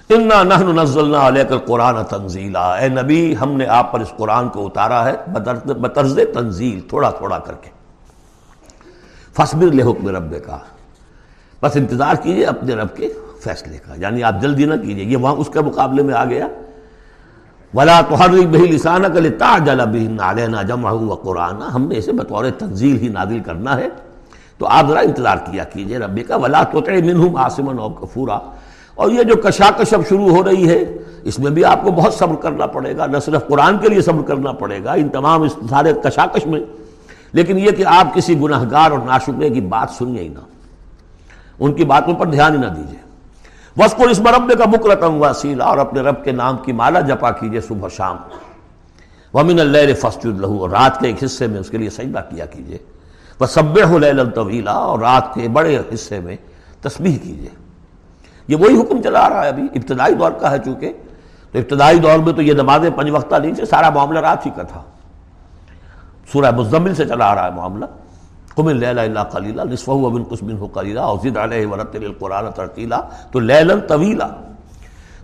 انا نحن نزلنا علیہ قرآن تنزیلا اے نبی، ہم نے آپ پر اس قرآن کو اتارا ہے بطرز تنزیل، تھوڑا تھوڑا کر کے۔ فصبر لے حکم رب کا بس انتظار کیجیے اپنے رب کے فیصلے کا۔ یعنی آپ جلدی نہ کیجیے۔ یہ وہاں اس کے مقابلے میں آ گیا۔ ولا تو ہر بہی لسانہ کل تا جلا بہن علینا جمع ہوا قرآن ہم نے اسے بطور تنزیل ہی نادل کرنا ہے تو آپ ذرا انتظار کیا کیجیے ربی کا ولا تو منہم آسمن اور کفورا اور یہ جو کشاکش اب شروع ہو رہی ہے اس میں بھی آپ کو بہت صبر کرنا پڑے گا نہ صرف قرآن کے لیے صبر کرنا پڑے گا ان تمام اس سارے کشاکش میں لیکن یہ کہ آپ کسی گناہ گار اور ناشکرے کی بات سنیے ہی نہ ان کی باتوں پر دھیان ہی نہ دیجیے وسکر اس مرب کا بکرتم وسیلہ اور اپنے رب کے نام کی مالا جپا کیجیے صبح شام۔ ومن اللہ فسٹ لہو اور رات کے ایک حصے میں اس کے لیے سجدہ کیا کیجیے وہ سب طویلا اور رات کے بڑے حصے میں تسبیح کیجیے یہ وہی حکم چلا رہا ہے ابھی۔ ابتدائی دور کا ہے چونکہ تو ابتدائی دور میں تو یہ نماز پنج وقتہ نہیں سے سارا معاملہ رات ہی کا تھا۔ سورہ مزمل سے چلا آ رہا ہے معاملہ۔ قم اللیل الا قلیلا نصفه ومن قسم قلیلا او زد علیہ ورتل القرآن ترتیلا تو لیلا طویلا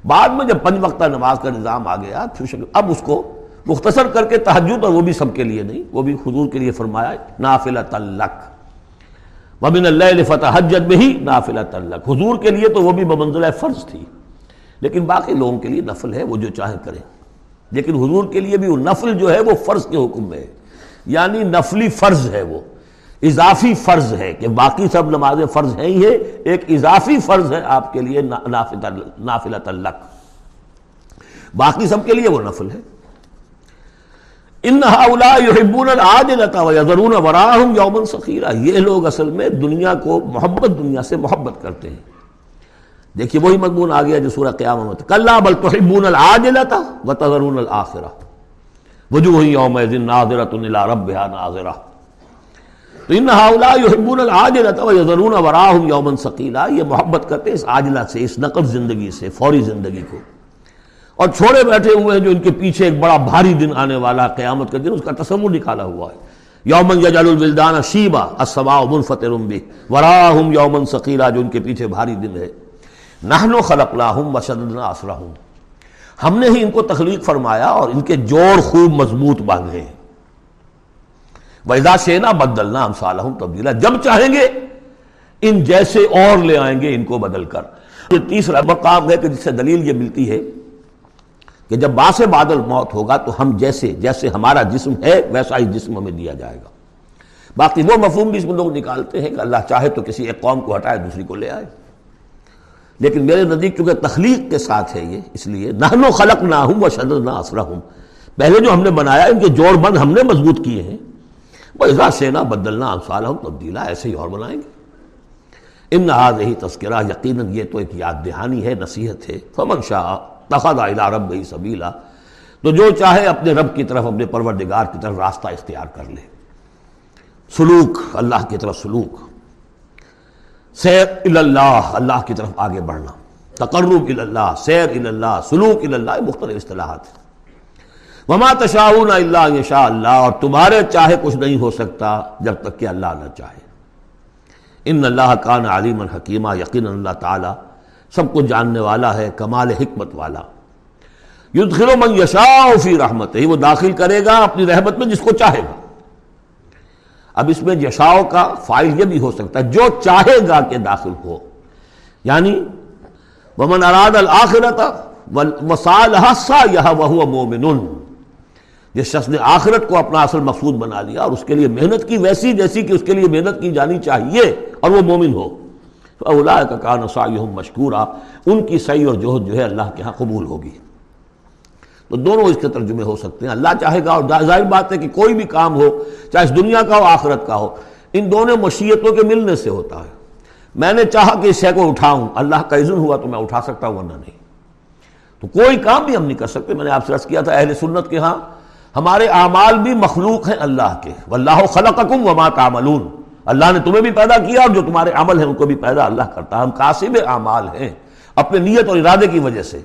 بعد میں جب پنج وقتہ نماز کا نظام آ گیا پھر اب اس کو مختصر کر کے تحجد اور وہ بھی سب کے لیے نہیں، وہ بھی حضور کے لیے فرمایا نافلہ تلق ومن اللہ فتح حجت میں ہی نافلہ تلق حضور کے لیے تو وہ بھی بمنزلہ فرض تھی، لیکن باقی لوگوں کے لیے نفل ہے، وہ جو چاہیں کریں۔ لیکن حضور کے لیے بھی وہ نفل جو ہے، وہ فرض کے حکم میں ہے۔ یعنی نفلی فرض ہے وہ۔ اضافی فرض ہے کہ باقی سب نمازیں فرض ہیں ہی ہے ایک اضافی فرض ہے آپ کے لیے نافلہ تلق باقی سب کے لیے وہ نفل ہے۔ ان وراہم یومن سخیرہ یہ لوگ اصل میں دنیا کو محبت دنیا سے محبت کرتے ہیں۔ دیکھیے وہی مضمون آ گیا جو سورہ قیامت کلا بل تحبون العاجلتا وتذرون الاخرہ وجوہ یومئذ ناظرۃ الى ربها ناظرہ۔ تو ان ہاؤلا یحبون العاجلۃ ويذرون وراهم یوما ثقیلا، یہ محبت کرتے اس عاجلہ سے، اس نقل زندگی سے، فوری زندگی کو۔ اور چھوڑے بیٹھے ہوئے ہیں جو ان کے پیچھے ایک بڑا بھاری دن آنے والا قیامت کا دن، اس کا تصور نکالا ہوا ہے۔ یومن یجعل الولدان شیبا السماء منفطر به وراهم یوما ثقیلا، جو ان کے پیچھے بھاری دن ہے۔ نحن خلقناهم وشددنا اسرهم ہم نے ہی ان کو تخلیق فرمایا اور ان کے جوڑ خوب مضبوط باندھے ہیں ویزا شینا بدلنا ہم صالح تبدیلا جب چاہیں گے، ان جیسے اور لے آئیں گے ان کو بدل کر۔ یہ تیسرا مقام ہے کہ جس سے دلیل یہ ملتی ہے کہ جب باس بادل موت ہوگا تو ہم جیسے جیسے ہمارا جسم ہے، ویسا ہی جسم ہمیں دیا جائے گا۔ باقی وہ مفہوم بھی اس میں لوگ نکالتے ہیں کہ اللہ چاہے تو کسی ایک قوم کو ہٹائے، دوسری کو لے آئے۔ لیکن میرے نزدیک چونکہ تخلیق کے ساتھ ہے یہ، اس لیے نہ خلق نہ ہوں وہ شدد نہ اثر ہوں پہلے جو ہم نے بنایا، ان کے جوڑ بند ہم نے مضبوط کیے ہیں۔ اضا سینا بدلنا انصال ہوں تبدیلا، ایسے ہی اور بنائیں گے۔ ان نہ ہی تذکرہ، یقیناً یہ تو ایک یاد دہانی ہے، نصیحت ہے۔ فمن شاہ تخذ الى رب گئی سبیلا۔ تو جو چاہے اپنے رب کی طرف، اپنے پروردگار کی طرف راستہ اختیار کر لے۔ سلوک، اللہ کی طرف سلوک۔ سیر اللہ اللہ کی طرف آگے بڑھنا۔ تقرب اللہ، سیر اللہ، سلوک اللہ، مختلف اصطلاحات۔ وما تشاؤون اللہ یشاء اللہ، اور تمہارے چاہے کچھ نہیں ہو سکتا جب تک کہ اللہ نہ چاہے۔ ان اللہ کان علیم الحکیمہ یقین اللہ تعالی سب کو جاننے والا ہے، کمال حکمت والا۔ یدخل من یشاء فی رحمت ہی وہ داخل کرے گا اپنی رحمت میں جس کو چاہے گا۔ اب اس میں یشاؤ کا فائل یہ بھی ہو سکتا ہے، جو چاہے گا کہ داخل ہو۔ یعنی ومن اراد الآخرت وصالحا یہ وہو مومن جس شخص نے آخرت کو اپنا اصل مقصود بنا لیا اور اس کے لیے محنت کی ویسی جیسی کہ اس کے لیے محنت کی جانی چاہیے اور وہ مومن ہو۔ اولا کا کان سایہم مشکورہ ان کی صحیح اور جوہد جو ہے اللہ کے ہاں قبول ہوگی۔ تو دونوں اس کے ترجمے ہو سکتے ہیں۔ اللہ چاہے گا اور ظاہر بات ہے کہ کوئی بھی کام ہو، چاہے اس دنیا کا ہو، آخرت کا ہو، ان دونوں مشیتوں کے ملنے سے ہوتا ہے۔ میں نے چاہا کہ اس شے کو اٹھاؤں۔ اللہ کا عزن ہوا تو میں اٹھا سکتا ہوں، ورنہ نہیں۔ تو کوئی کام بھی ہم نہیں کر سکتے۔ میں نے آپ سے رس کیا تھا، اہل سنت کے ہاں ہمارے اعمال بھی مخلوق ہیں اللہ کے۔ واللہ خلقکم وما تعملون۔ اللہ نے تمہیں بھی پیدا کیا اور جو تمہارے عمل ہیں ان کو بھی پیدا اللہ کرتا ہے۔ ہم قاسب اعمال ہیں اپنے نیت اور ارادے کی وجہ سے۔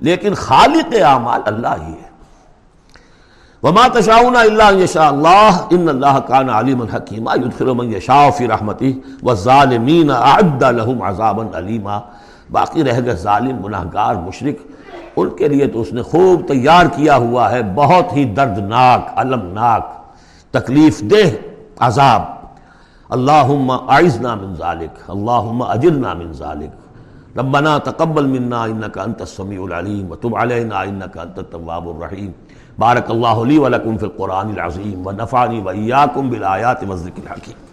لیکن خالق اعمال اللہ ہی ہے۔ وما تشاؤنا الا یشاء اللہ۔ ان اللہ کان علیم الحکیم یدخل من یشاء فی رحمتہ والظالمین اعد لهم عذابا علیما باقی رہ گئے ظالم، گناہگار، مشرک۔ ان کے لیے تو اس نے خوب تیار کیا ہوا ہے، بہت ہی دردناک المناک تکلیف دہ عذاب۔ اللہم اعزنا من ذالک، اللہم اجلنا من ذالک۔ ربنا تقبل منا انکا انت السمیع العلیم، وتب علینا انکا انت التواب الرحیم۔ بارک اللہ لی ولکم فی القرآن العظیم، ونفعنی وإیاکم بالآیات والذکر الحکیم۔